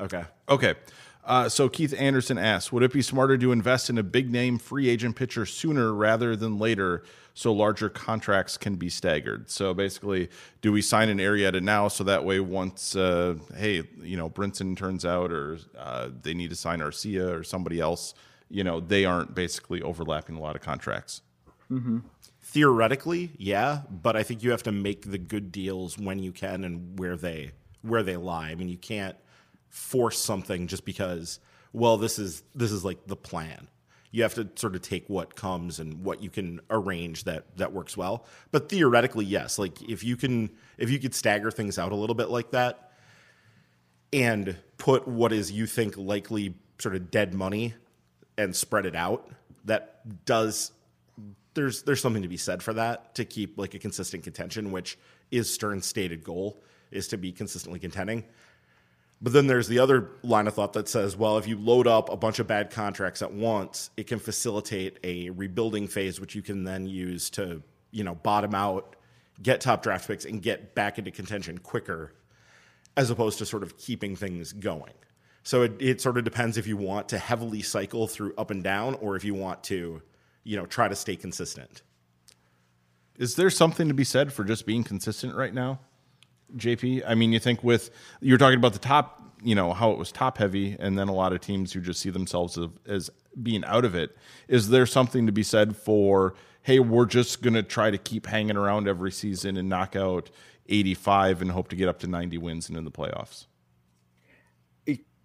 Okay. Okay. Uh, so Keith Anderson asks, would it be smarter to invest in a big name free agent pitcher sooner rather than later so larger contracts can be staggered? So basically, do we sign an Arrieta now so that way once, uh, hey, you know, Brinson turns out or uh, they need to sign Arcia or somebody else, you know, they aren't basically overlapping a lot of contracts. Theoretically, yeah, but I think you have to make the good deals when you can and where they where they lie. I mean, you can't force something just because well, this is this is like the plan. You have to sort of take what comes and what you can arrange that that works well. But theoretically, yes, like if you can if you could stagger things out a little bit like that and put what is you think likely sort of dead money and spread it out, that does there's there's something to be said for that to keep like a consistent contention, which is Stearns' stated goal is to be consistently contending. But then there's the other line of thought that says, well, if you load up a bunch of bad contracts at once, it can facilitate a rebuilding phase, which you can then use to, you know, bottom out, get top draft picks, and get back into contention quicker, as opposed to sort of keeping things going. So it, it sort of depends if you want to heavily cycle through up and down, or if you want to, you know, try to stay consistent. Is there something to be said for just being consistent right now, JP? I mean, you think with you're talking about the top, you know, how it was top heavy, and then a lot of teams who just see themselves as, as being out of it. Is there something to be said for, hey, we're just going to try to keep hanging around every season and knock out 85 and hope to get up to 90 wins and in the playoffs?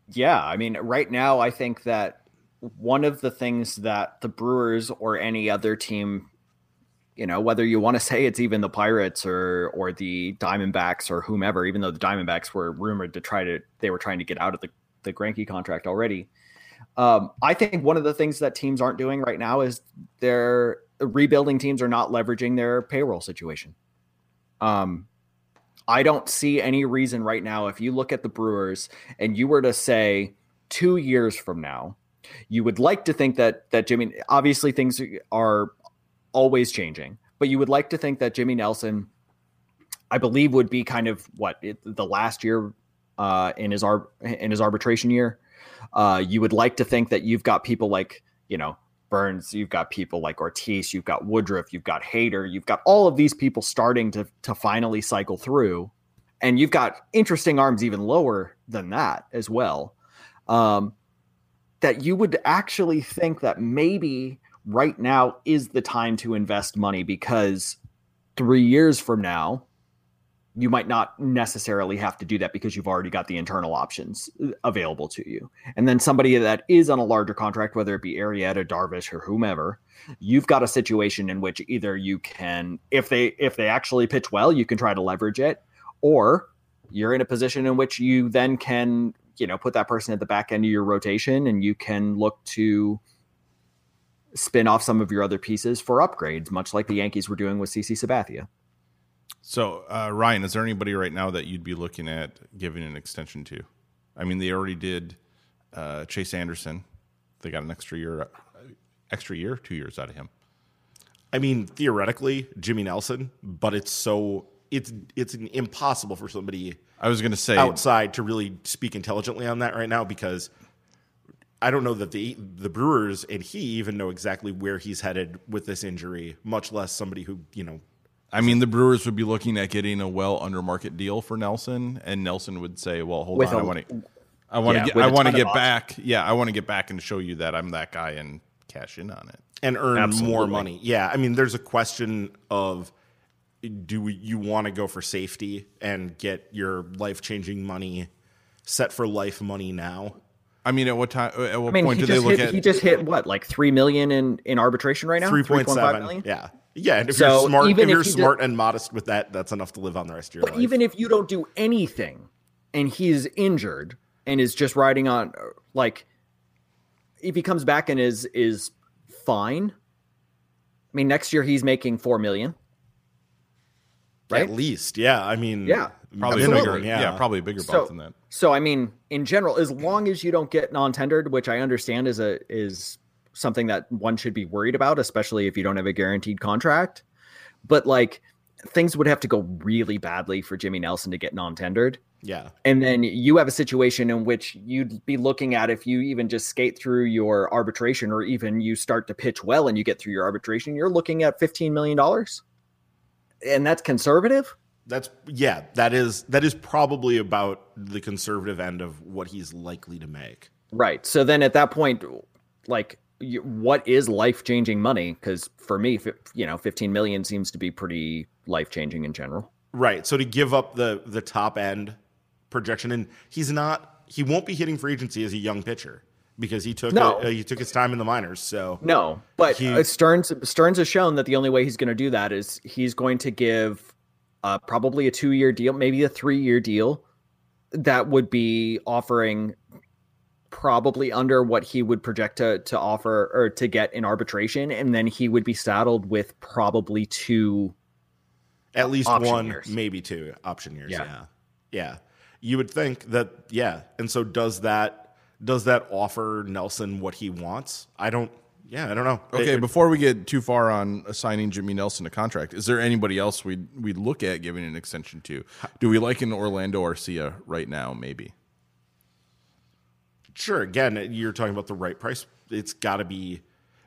Yeah, I mean, right now, I think that one of the things that the Brewers or any other team, you know, whether you want to say it's even the Pirates or or the Diamondbacks or whomever, even though the Diamondbacks were rumored to try to they were trying to get out of the the Greinke contract already. Um, I think one of the things that teams aren't doing right now is they're rebuilding teams are not leveraging their payroll situation. Um, I don't see any reason right now, if you look at the Brewers and you were to say two years from now, you would like to think that that Jimmy obviously things are always changing, but you would like to think that Jimmy Nelson, I believe, would be kind of what it, the last year uh, in his ar- in his arbitration year. Uh, you would like to think that you've got people like you know Burnes, you've got people like Ortiz, you've got Woodruff, you've got Hader, you've got all of these people starting to to finally cycle through, and you've got interesting arms even lower than that as well. Um, that you would actually think that maybe right now is the time to invest money because three years from now, you might not necessarily have to do that because you've already got the internal options uh, available to you. And then somebody that is on a larger contract, whether it be Arrieta, Darvish, or whomever, you've got a situation in which either you can, if they if they actually pitch well, you can try to leverage it, or you're in a position in which you then can you know put that person at the back end of your rotation and you can look to spin off some of your other pieces for upgrades much like the yankees were doing with cc sabathia So, uh, Ryan, is there anybody right now that you'd be looking at giving an extension to? I mean, they already did uh, Chase Anderson. They got an extra year, uh, extra year, two years out of him. I mean, theoretically, Jimmy Nelson, but it's so it's it's impossible for somebody I was going to say, outside to really speak intelligently on that right now because I don't know that the the Brewers and he even know exactly where he's headed with this injury, much less somebody who you know. I mean, the Brewers would be looking at getting a well under market deal for Nelson, and Nelson would say, "Well, hold With on, I a- want to, I want to Yeah, get, with I a want to get back, yeah, I want to get back and show you that I'm that guy and cash in on it." and earn more money. Yeah, I mean, there's a question of do we, you want to go for safety and get your life changing money set for life money now? I mean, at what time? At what i mean point he do they just, look hit, at? he just hit what like 3 million in in arbitration right now Three point 3.5 seven. million? Yeah, yeah. And if So you're smart, even if if you're he smart and modest with that, that's enough to live on the rest of your But life. even if you don't do anything and he's injured and is just riding on like if he comes back and is is fine i mean next year he's making 4 million right At least, yeah. I mean, Yeah, probably minimum, bigger, yeah. probably a bigger So- bump than that. so i mean in general as long as you don't get non-tendered which i understand is a is something that one should be worried about especially if you don't have a guaranteed contract but like things would have to go really badly for jimmy nelson to get non-tendered yeah. And then you have a situation in which you'd be looking at if you even just skate through your arbitration or even you start to pitch well and you get through your arbitration, you're looking at $15 million. And that's conservative. That's yeah. That is that is probably about the conservative end of what he's likely to make. Right. So then at that point, like, what is life changing money? Because for me, you know, 15 million seems to be pretty life changing in general. Right. So to give up the the top end projection, and he's not, he won't be hitting free agency as a young pitcher because he took No. uh, he took his time in the minors. So No, but He- uh, Stearns Stearns has shown that the only way he's going to do that is he's going to give uh, probably a two year deal, maybe a three year deal that would be offering probably under what he would project to to offer or to get in arbitration, and then he would be saddled with probably two. at least one, years. maybe two option years. Yeah. Yeah. yeah, You would think that yeah, and so does that does that offer Nelson what he wants? I don't. Yeah, I don't know. Okay, It- before we get too far on assigning Jimmy Nelson a contract, is there anybody else we'd we'd look at giving an extension to? Do we like an Orlando Arcia right now? Maybe. Sure. Again, you're talking about the right price. It's got to be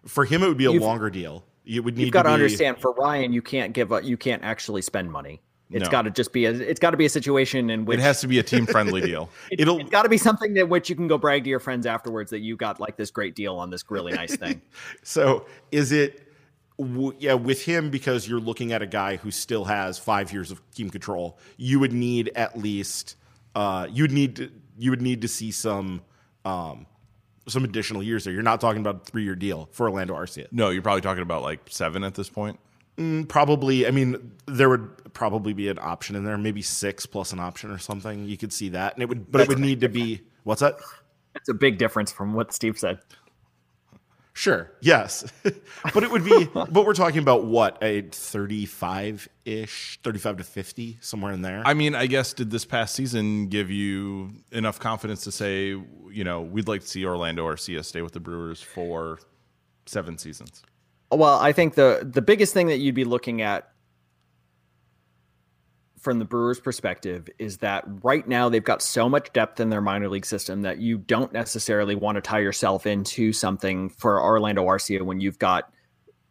for him. It would be a You've- longer deal. You would need You've got to be, understand for Ryan, you can't give up. You can't actually spend money. It's No. got to just be a. It's got to be a situation in which It has to be a team friendly deal. It'll It's got to be something that which you can go brag to your friends afterwards that you got like this great deal on this really nice thing. So is it? w- Yeah, with him because you're looking at a guy who still has five years of team control. You would need at least. Uh, you'd need to. You would need to see some. Um, some additional years there. You're not talking about a three year deal for Orlando Arcia. No, you're probably talking about like seven at this point. Mm, probably, I mean, there would probably be an option in there, maybe six plus an option or something. You could see that, and it would, but it would need to be what's that? It's a big difference from what Steve said. Sure. Yes. but it would be but we're talking about what? A 35-ish, 35 to 50, somewhere in there. I mean, I guess did this past season give you enough confidence to say, you know, we'd like to see Orlando or Arcia stay with the Brewers for seven seasons? Well, I think the the biggest thing that you'd be looking at from the Brewers' perspective is that right now they've got so much depth in their minor league system that you don't necessarily want to tie yourself into something for Orlando Arcia when you've got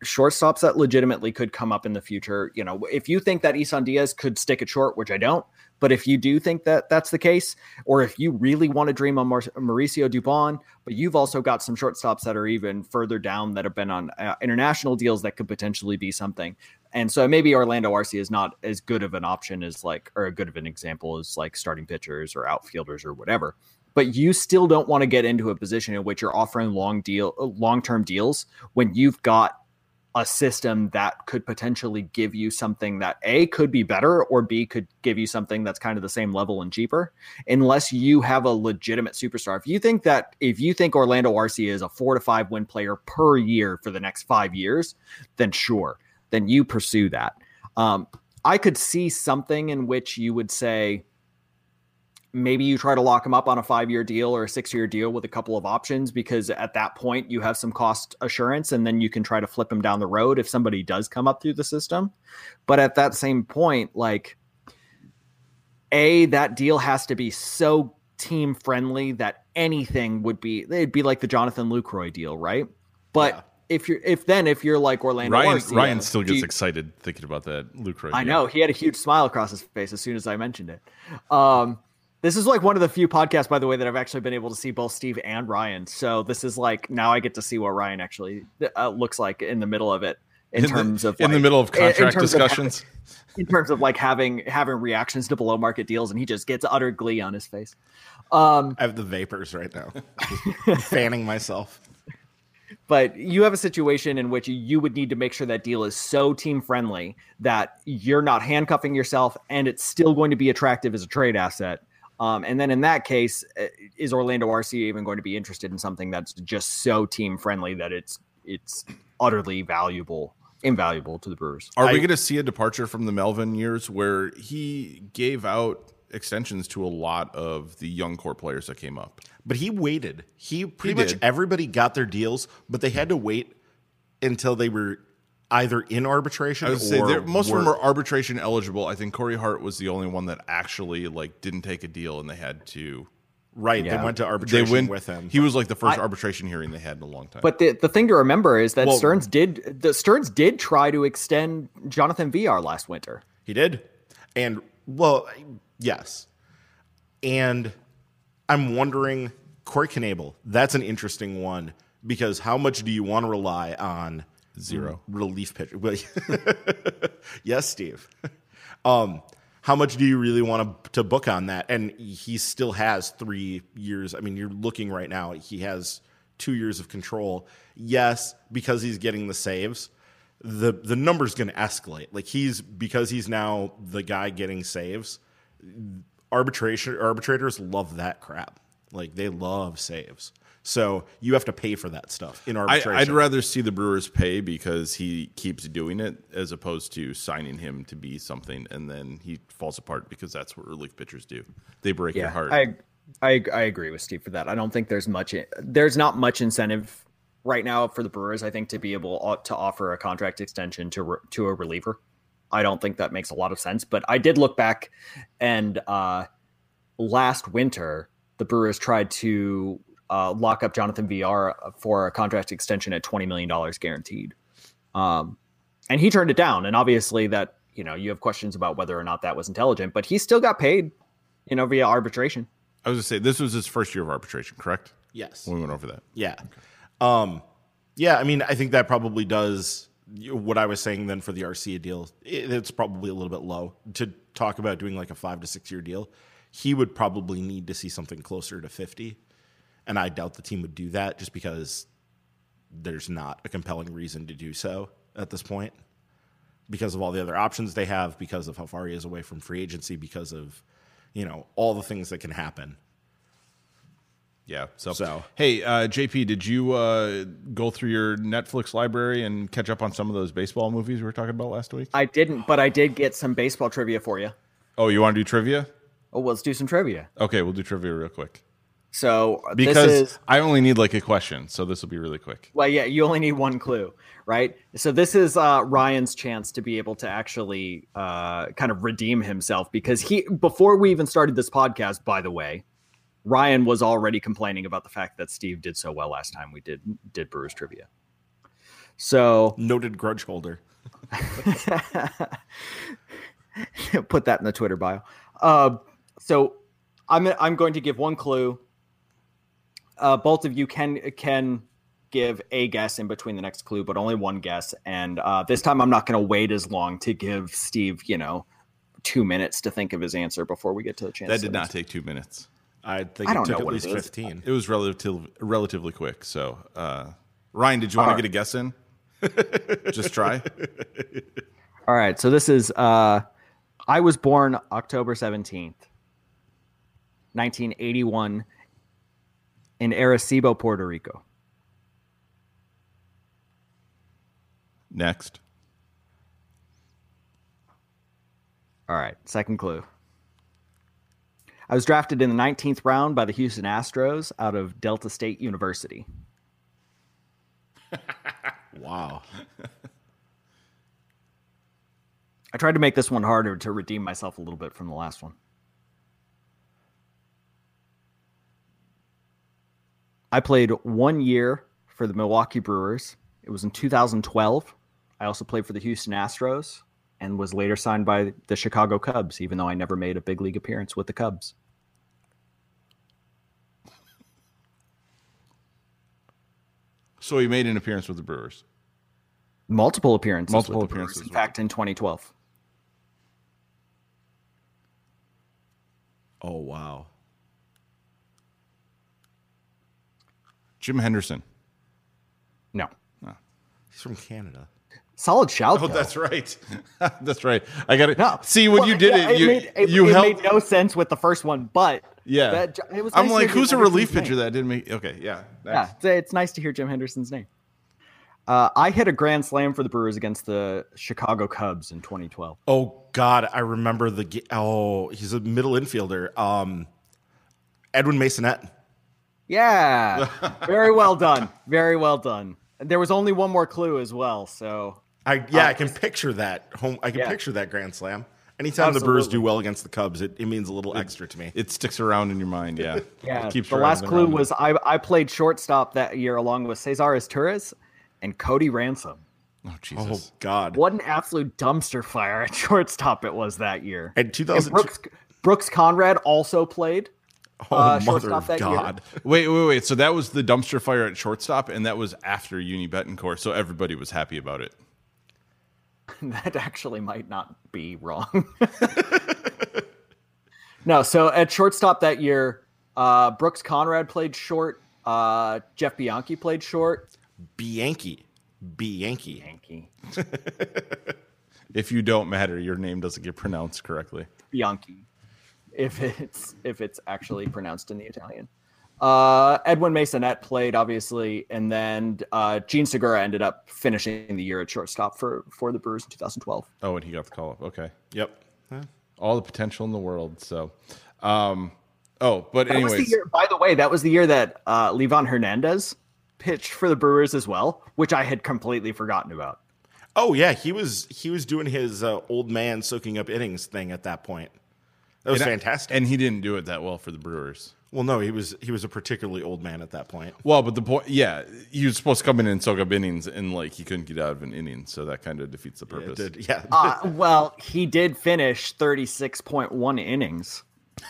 shortstops that legitimately could come up in the future. You know, if you think that Isan Diaz could stick it short, which I don't, but if you do think that that's the case, or if you really want to dream on Mar- Mauricio Dubon, but you've also got some shortstops that are even further down that have been on uh, international deals that could potentially be something. And so maybe Orlando Arcia is not as good of an option as like, or a good of an example as like starting pitchers or outfielders or whatever. But you still don't want to get into a position in which you're offering long deal, long term deals when you've got a system that could potentially give you something that A could be better or B could give you something that's kind of the same level and cheaper unless you have a legitimate superstar. If you think that if you think Orlando Arcia is a 4 to 5 win player per year for the next 5 years, then sure, then you pursue that. Um, I could see something in which you would say maybe you try to lock him up on a five year deal or a six year deal with a couple of options because at that point you have some cost assurance and then you can try to flip him down the road if somebody does come up through the system. But at that same point, like, A, that deal has to be so team friendly that anything would be, it'd be like the Jonathan Lucroy deal, right? But Yeah. if you're, if then, if you're like Orlando, Ryan Arcia, Ryan still gets you- excited thinking about that Lucroy. I know he had a huge smile across his face as soon as I mentioned it. Um, this is like one of the few podcasts, by the way, that I've actually been able to see both Steve and Ryan. So this is like now I get to see what Ryan actually uh, looks like in the middle of it in, the- terms of in the middle of in- in contract terms of discussions. in terms of like having having reactions to below market deals, and he just gets utter glee on his face. Um, I have the vapors right now. Fanning myself. but you have a situation in which you would need to make sure that deal is so team friendly that you're not handcuffing yourself and it's still going to be attractive as a trade asset. Um, and then in that case, uh, is Orlando Arcia even going to be interested in something that's just so team friendly that it's it's utterly valuable, invaluable to the Brewers? Are we going to see a departure from the Melvin years where he gave out extensions to a lot of the young core players that came up? But he waited. He pretty He much did. everybody got their deals, but they had to wait until they were either in arbitration I would say or they're- most were, of them are arbitration eligible. I think Corey Hart was the only one that actually like didn't take a deal and they had to. right. Yeah. They went to arbitration They went with him. He was like the first I- arbitration hearing they had in a long time. But the, the thing to remember is that Well- Stearns did the Stearns did try to extend Jonathan Villar last winter. He did. And well, yes. And I'm wondering, Corey Knebel, that's an interesting one because how much do you want to rely on Zero. relief pitcher? Yes, Steve. Um, how much do you really want to, to book on that? And he still has three years. I mean, you're looking right now, he has two years of control. Yes, because he's getting the saves, the the number's going to escalate. Like he's because he's now the guy getting saves. Arbitration arbitrators love that crap. Like they love saves. So you have to pay for that stuff in I, arbitration. I'd rather see the Brewers pay because he keeps doing it as opposed to signing him to be something and then he falls apart because that's what relief pitchers do. They break your heart. I, I I agree with Steve for that. I don't think there's much there's not much incentive right now for the Brewers. I think to be able to offer a contract extension to re- to a reliever. I don't think that makes a lot of sense. But I did look back, and uh, last winter the Brewers tried to uh, lock up Jonathan Villar for a contract extension at twenty million dollars guaranteed, um, and he turned it down. And obviously, that you know you have questions about whether or not that was intelligent, but he still got paid, you know, via arbitration. I was going to say, this was his first year of arbitration, correct? yes. When we went over that. Yeah. Um, yeah, I mean, I think that probably does what I was saying then for the Arcia deal. It, it's probably a little bit low to talk about doing like a five to six year deal. He would probably need to see something closer to 50. And I doubt the team would do that just because there's not a compelling reason to do so at this point because of all the other options they have, because of how far he is away from free agency, because of, you know, all the things that can happen. Yeah. So, So- hey, uh, JP, did you uh, go through your Netflix library and catch up on some of those baseball movies we were talking about last week? I didn't, but I did get some baseball trivia for you. Oh, you want to do trivia? Oh, well, let's do some trivia. Okay, we'll do trivia real quick So uh, because this is I only need like a question, so this will be really quick. well, yeah, you only need one clue, right? So this is uh, Ryan's chance to be able to actually uh, kind of redeem himself because he before we even started this podcast, by the way, Ryan was already complaining about the fact that Steve did so well last time we did did Brewers trivia. So Noted grudge holder. put that in the Twitter bio. Uh, so I'm I'm going to give one clue. Uh, both of you can can give a guess in between the next clue, but only one guess. And uh, this time, I'm not going to wait as long to give Steve, you know, two minutes to think of his answer before we get to the chance. That did not take two minutes. I think I it don't took know at what least it is. 15. It was relatively relatively quick. So, uh, Ryan, did you want to get a guess in? Just try. All right. So this is. Uh, I was born October seventeenth, nineteen eighty-one, in Arecibo, Puerto Rico. Next. All right, second clue. I was drafted in the 19th round by the Houston Astros out of Delta State University. Wow. I tried to make this one harder to redeem myself a little bit from the last one. I played one year for the Milwaukee Brewers. It was in 2012. I also played for the Houston Astros and was later signed by the Chicago Cubs, even though I never made a big league appearance with the Cubs. So he made an appearance with the Brewers. Multiple appearances. Multiple the Brewers, appearances In fact, in 2012. Oh, wow. Jim Henderson. No. He's from Canada. Solid shout. Oh, though. that's right. that's right. I got it. No. See, when Well, you did yeah, it, you made, it, you it helped. made no sense with the first one, but yeah. that, it was. I'm like, hear who's a relief Henderson's pitcher name. that didn't make? Okay, yeah. Yeah, it's, it's nice to hear Jim Henderson's name. Uh, I hit a grand slam for the Brewers against the Chicago Cubs in 2012. Oh, God. I remember the. Oh, he's a middle infielder. Um, Edwin Maysonet. Yeah, very well done. Very well done. There was only one more clue as well, so I yeah, uh, I can picture that home. I can Yeah. picture that grand slam. Anytime the Brewers do well against the Cubs, it, it means a little extra to me. It sticks around in your mind. Yeah. yeah. It keeps the last clue around. was I, I played shortstop that year along with Cesar Izturis and Cody Ransom. Oh, oh Jesus! Oh God! What an absolute dumpster fire at shortstop it was that year. And And Brooks, Brooks Conrad also played. Oh, uh, mother of that year. God! Wait, wait, wait. So that was the dumpster fire at shortstop, and that was after Yuni Betancourt. So everybody was happy about it. That actually might not be wrong. no, so at shortstop that year, uh, Brooks Conrad played short. Uh, Jeff Bianchi played short. Bianchi, Bianchi. Bianchi. If you don't matter, your name doesn't get pronounced correctly. Bianchi. If it's if it's actually pronounced in the Italian. Uh, Edwin Maysonet played obviously, and then uh, Jean Segura ended up finishing the year at shortstop for for the Brewers in 2012. Oh, and he got the call up. Okay. Yep. All the potential in the world. So, um, oh, but That was the anyways, year, by the way, that was the year that uh, Livan Hernandez pitched for the Brewers as well, which I had completely forgotten about. Oh yeah, he was he was doing his uh, old man soaking up innings thing at that point. That was and I- fantastic. and he didn't do it that well for the Brewers. well, no, he was he was a particularly old man at that point. Well, but the point, yeah, he was supposed to come in and soak up innings, and like he couldn't get out of an inning, so that kind of defeats the Yeah, purpose. did- yeah. Uh, well, he did finish 36.1 innings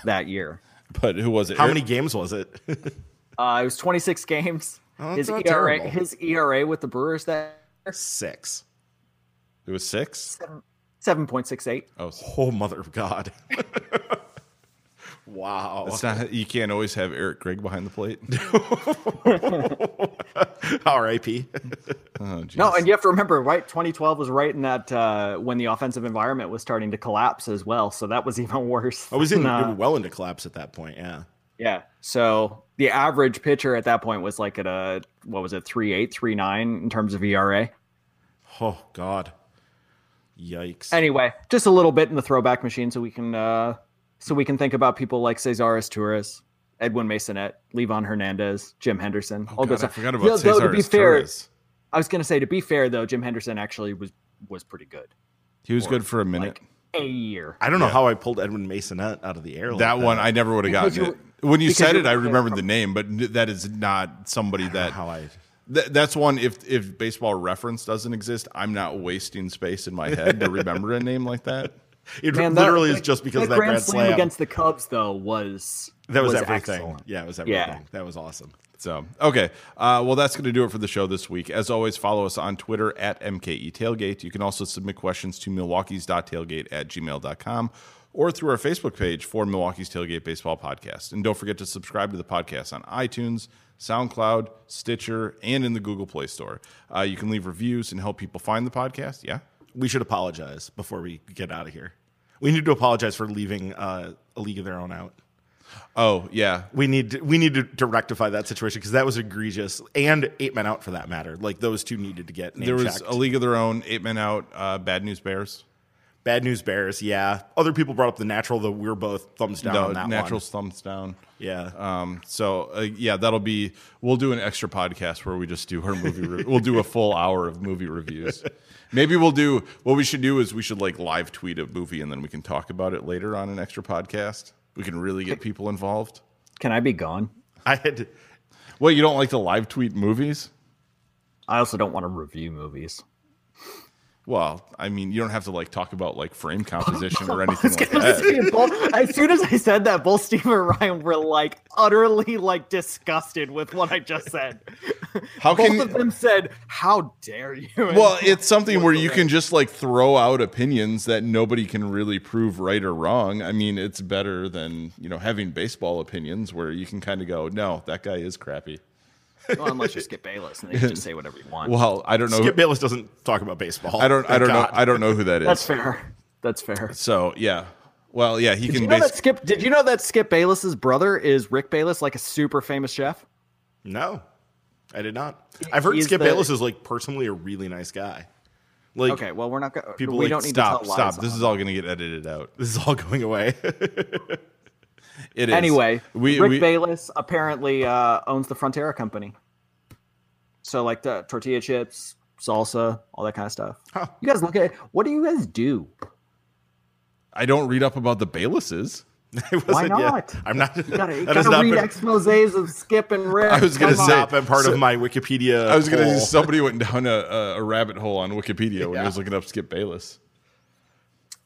that year. But who was it? How Eric- many games was it? Uh, it was 26 games. Oh, his ERA, terrible. his ERA with the Brewers that year, Six. It was six. 7.68. Oh, Oh mother of God! wow. it's not. You can't always have Eric Gregg behind the plate. R.I.P. Oh. No, and you have to remember, right? 2012 was right in that uh, when the offensive environment was starting to collapse as well. So that was even worse. I was in uh, well into collapse at that point. Yeah. Yeah. So the average pitcher at that point was like at a what was it, three eight, three nine in terms of ERA. Oh God, yikes! Anyway, just a little bit in the throwback machine, so we can uh so we can think about people like Cesar Izturis, Edwin Maysonet, Livan Hernandez, Jim Henderson. all Oh, God, good I stuff. forgot Yeah, about though, to be fair, Izturis. I was gonna say to be fair though, Jim Henderson actually was was pretty good. He was good for a minute. Like a year. I don't know how I pulled Edwin Maysonet out of the air. like that one I never would have gotten Because it. When you said you it, I were- remembered the name, but that is not somebody that. how I. Th- that's one. If if baseball reference doesn't exist, I'm not wasting space in my head to remember a name like that. It Man, literally is just because of that grand, grand slam, slam. against the Cubs though was that was, everything. excellent. Yeah, it was everything. Yeah. That was awesome. So okay, uh, well that's going to do it for the show this week. As always, follow us on Twitter at MKE Tailgate. You can also submit questions to Milwaukee's.tailgate at gmail.com or through our Facebook page for Milwaukee's Tailgate Baseball Podcast. And don't forget to subscribe to the podcast on iTunes, SoundCloud, Stitcher, and in the Google Play Store. Uh, you can leave reviews and help people find the podcast. Yeah. We should apologize before we get out of here. We need to apologize for leaving uh, a league of their own out. Oh yeah. We need to, we need to, to rectify that situation because that was egregious, and eight men out for that matter. Like those two needed to get There was checked. a league of their own, eight men out, uh, Bad News Bears. Bad news bears. Yeah, other people brought up the natural, though we're both thumbs down No, on that natural one. thumbs down. Yeah, Um, so uh, yeah, that'll be. We'll do an extra podcast where we just do our movie. Re- we'll do a full hour of movie reviews. Maybe we'll do. What we should do is we should like live tweet a movie and then we can talk about it later on an extra podcast. We can really get people involved. Can I be gone? I had. Well, you don't like to live tweet movies? I also don't want to review movies. Well, I mean, you don't have to like talk about like frame composition or anything like that. Both- as soon as I said that, both Steve and Ryan were like utterly like disgusted with what I just said. How Both can of them said, "How dare you?" And Well, it's something where you can just like throw out opinions that nobody can really prove right or wrong. I mean, it's better than, you know, having baseball opinions where you can kind of go, no, that guy is crappy. Well, unless you skip Bayless and they can just say whatever you want. Well, I don't know. Skip Bayless doesn't talk about baseball. I don't I don't know I don't know who that is. That's fair. That's fair. So, yeah. Well, yeah, he Did can you know that bas- Skip? Did you know that Skip Bayless's brother is Rick Bayless, like a super famous chef? No, I did not. I've heard He's Skip the- Bayless is like personally a really nice guy. Like, Okay, well we're not going. People We like, don't need Stop, to tell lies stop. This is all going to get edited out. this is all going away. It is. Anyway, we, Rick we Bayless apparently uh, owns the Frontera company. So like the tortilla chips, salsa, all that kind of stuff. Huh. You guys look at it. what do you guys do? I don't read up about the Baylesses. Why wasn't- yeah, not? I'm not. You gotta, you gotta read been, exposés of Skip and Rick. I was gonna Come say- on. not part So- of my Wikipedia. I was going to say somebody went down a, a, a rabbit hole on Wikipedia when Yeah. he was looking up Skip Bayless.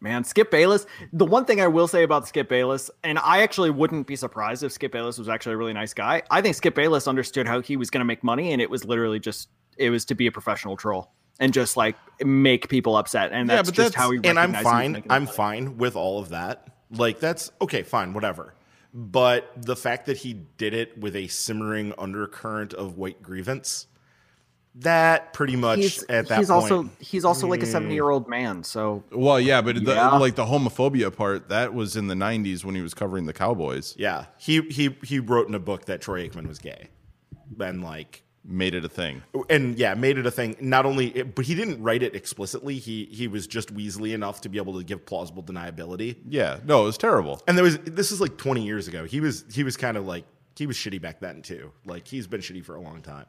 Man, Skip Bayless. The one thing I will say about Skip Bayless, and I actually wouldn't be surprised if Skip Bayless was actually a really nice guy. I think Skip Bayless understood how he was going to make money, and it was literally just it was to be a professional troll and just like make people upset, and Yeah, that's but just that's- how he. and I'm recognized he was fine. I'm money. fine with all of that. Like that's okay, fine, whatever. But the fact that he did it with a simmering undercurrent of white grievance, that pretty much He's, at that he's point. also he's also like a mm. seventy year old man, so Well, yeah, but the, Yeah. like the homophobia part that was in the '90s when he was covering the Cowboys. yeah, he he he wrote in a book that Troy Aikman was gay, and like Made it a thing. and yeah, made it a thing. Not only, but he didn't write it explicitly. He he was just Weasley enough to be able to give plausible deniability. Yeah, no, it was terrible. And there was this is like 20 years ago. He was he was kind of like he was shitty back then too. Like he's been shitty for a long time.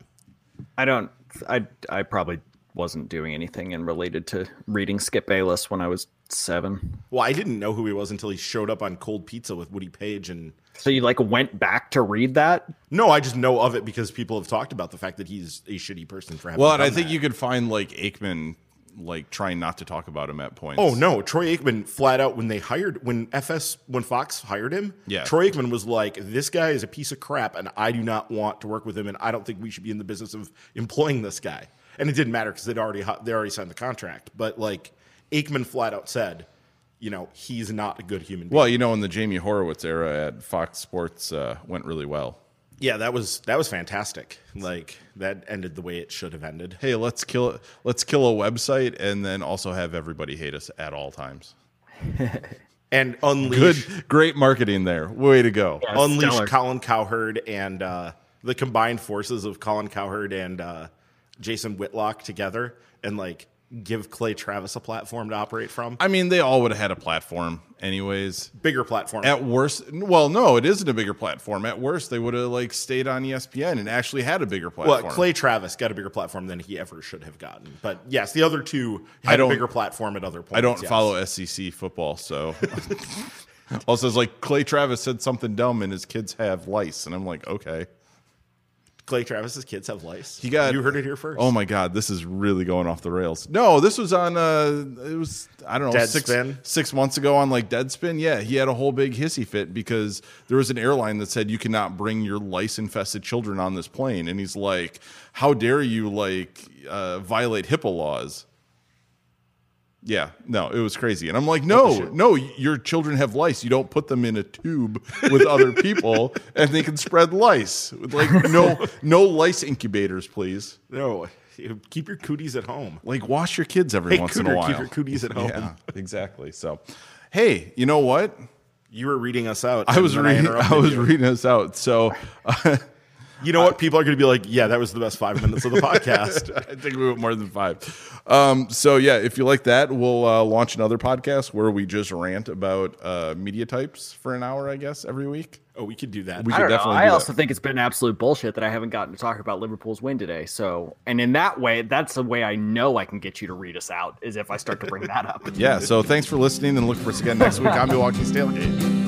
I don't. I I probably wasn't doing anything in related to reading Skip Bayless when I was seven. Well, I didn't know who he was until he showed up on Cold Pizza with Woody Paige and So you like went back to read that? no, I just know of it because people have talked about the fact that he's a shitty person for having Well, and I done think you could find like Aikman like trying not to talk about him at points. Oh no, Troy Aikman flat out when they hired when FS when Fox hired him, Yeah. Troy Aikman was like, "This guy is a piece of crap, and I do not want to work with him, and I don't think we should be in the business of employing this guy." And it didn't matter because they'd already they already signed the contract. But like Aikman flat out said, you know, he's not a good human being. Well, you know, in the Jamie Horowitz era at Fox Sports uh, went really well. Yeah, that was that was fantastic. Like that ended the way it should have ended. Hey, let's kill let's kill a website and then also have everybody hate us at all times. and unleash Good, great marketing there. Way to go. Yeah. unleash stellar. Colin Cowherd and uh, the combined forces of Colin Cowherd and uh, Jason Whitlock together, and like give Clay Travis a platform to operate from. I mean, they all would have had a platform, anyways. Bigger platform. At worst, well, no, it isn't a bigger platform. At worst, they would have like stayed on ESPN and actually had a bigger platform. well, Clay Travis got a bigger platform than he ever should have gotten. But yes, the other two I had a don't- bigger platform at other points. I don't yes. follow SEC football, so. also, it's like Clay Travis said something dumb, and his kids have lice, and I'm like, okay. Clay Travis's kids have lice. He got you heard it here first. Oh my god, this is really going off the rails. No, this was on uh it was I don't know six Deadspin? six months ago on like Deadspin. Yeah, he had a whole big hissy fit because there was an airline that said you cannot bring your lice infested children on this plane, and he's like, "How dare you like uh, violate HIPAA laws?" Yeah, no, it was crazy, and I'm like, no, no, your children have lice. You don't put them in a tube with other people, and they can spread lice. Like, no, no lice incubators, please. no, keep your cooties at home. Like wash your kids every Hey, once in a while. keep your cooties at home. Yeah, exactly. So, hey, you know what? You were reading us out. I was reading. interrupted I was you. reading us out. So, uh, You know what? People are going to be like, "Yeah, that was the best five minutes of the podcast." I think we went more than five. Um, so yeah, if you like that, we'll uh, launch another podcast where we just rant about uh, media types for an hour, I guess, every week. oh, we could do that. We I could don't know. definitely I do also that. think it's been absolute bullshit that I haven't gotten to talk about Liverpool's win today. So, and in that way, that's the way I know I can get you to read us out is if I start to bring that up. Yeah. So thanks for listening, and look for us again next week on Milwaukee's Tailgate.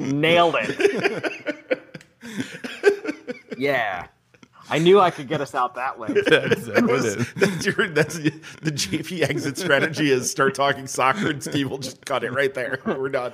Nailed it. yeah. I knew I could get us out that way. That's exactly it. that's your that's the JP exit strategy is start talking soccer and Steve will just cut it right there. We're done.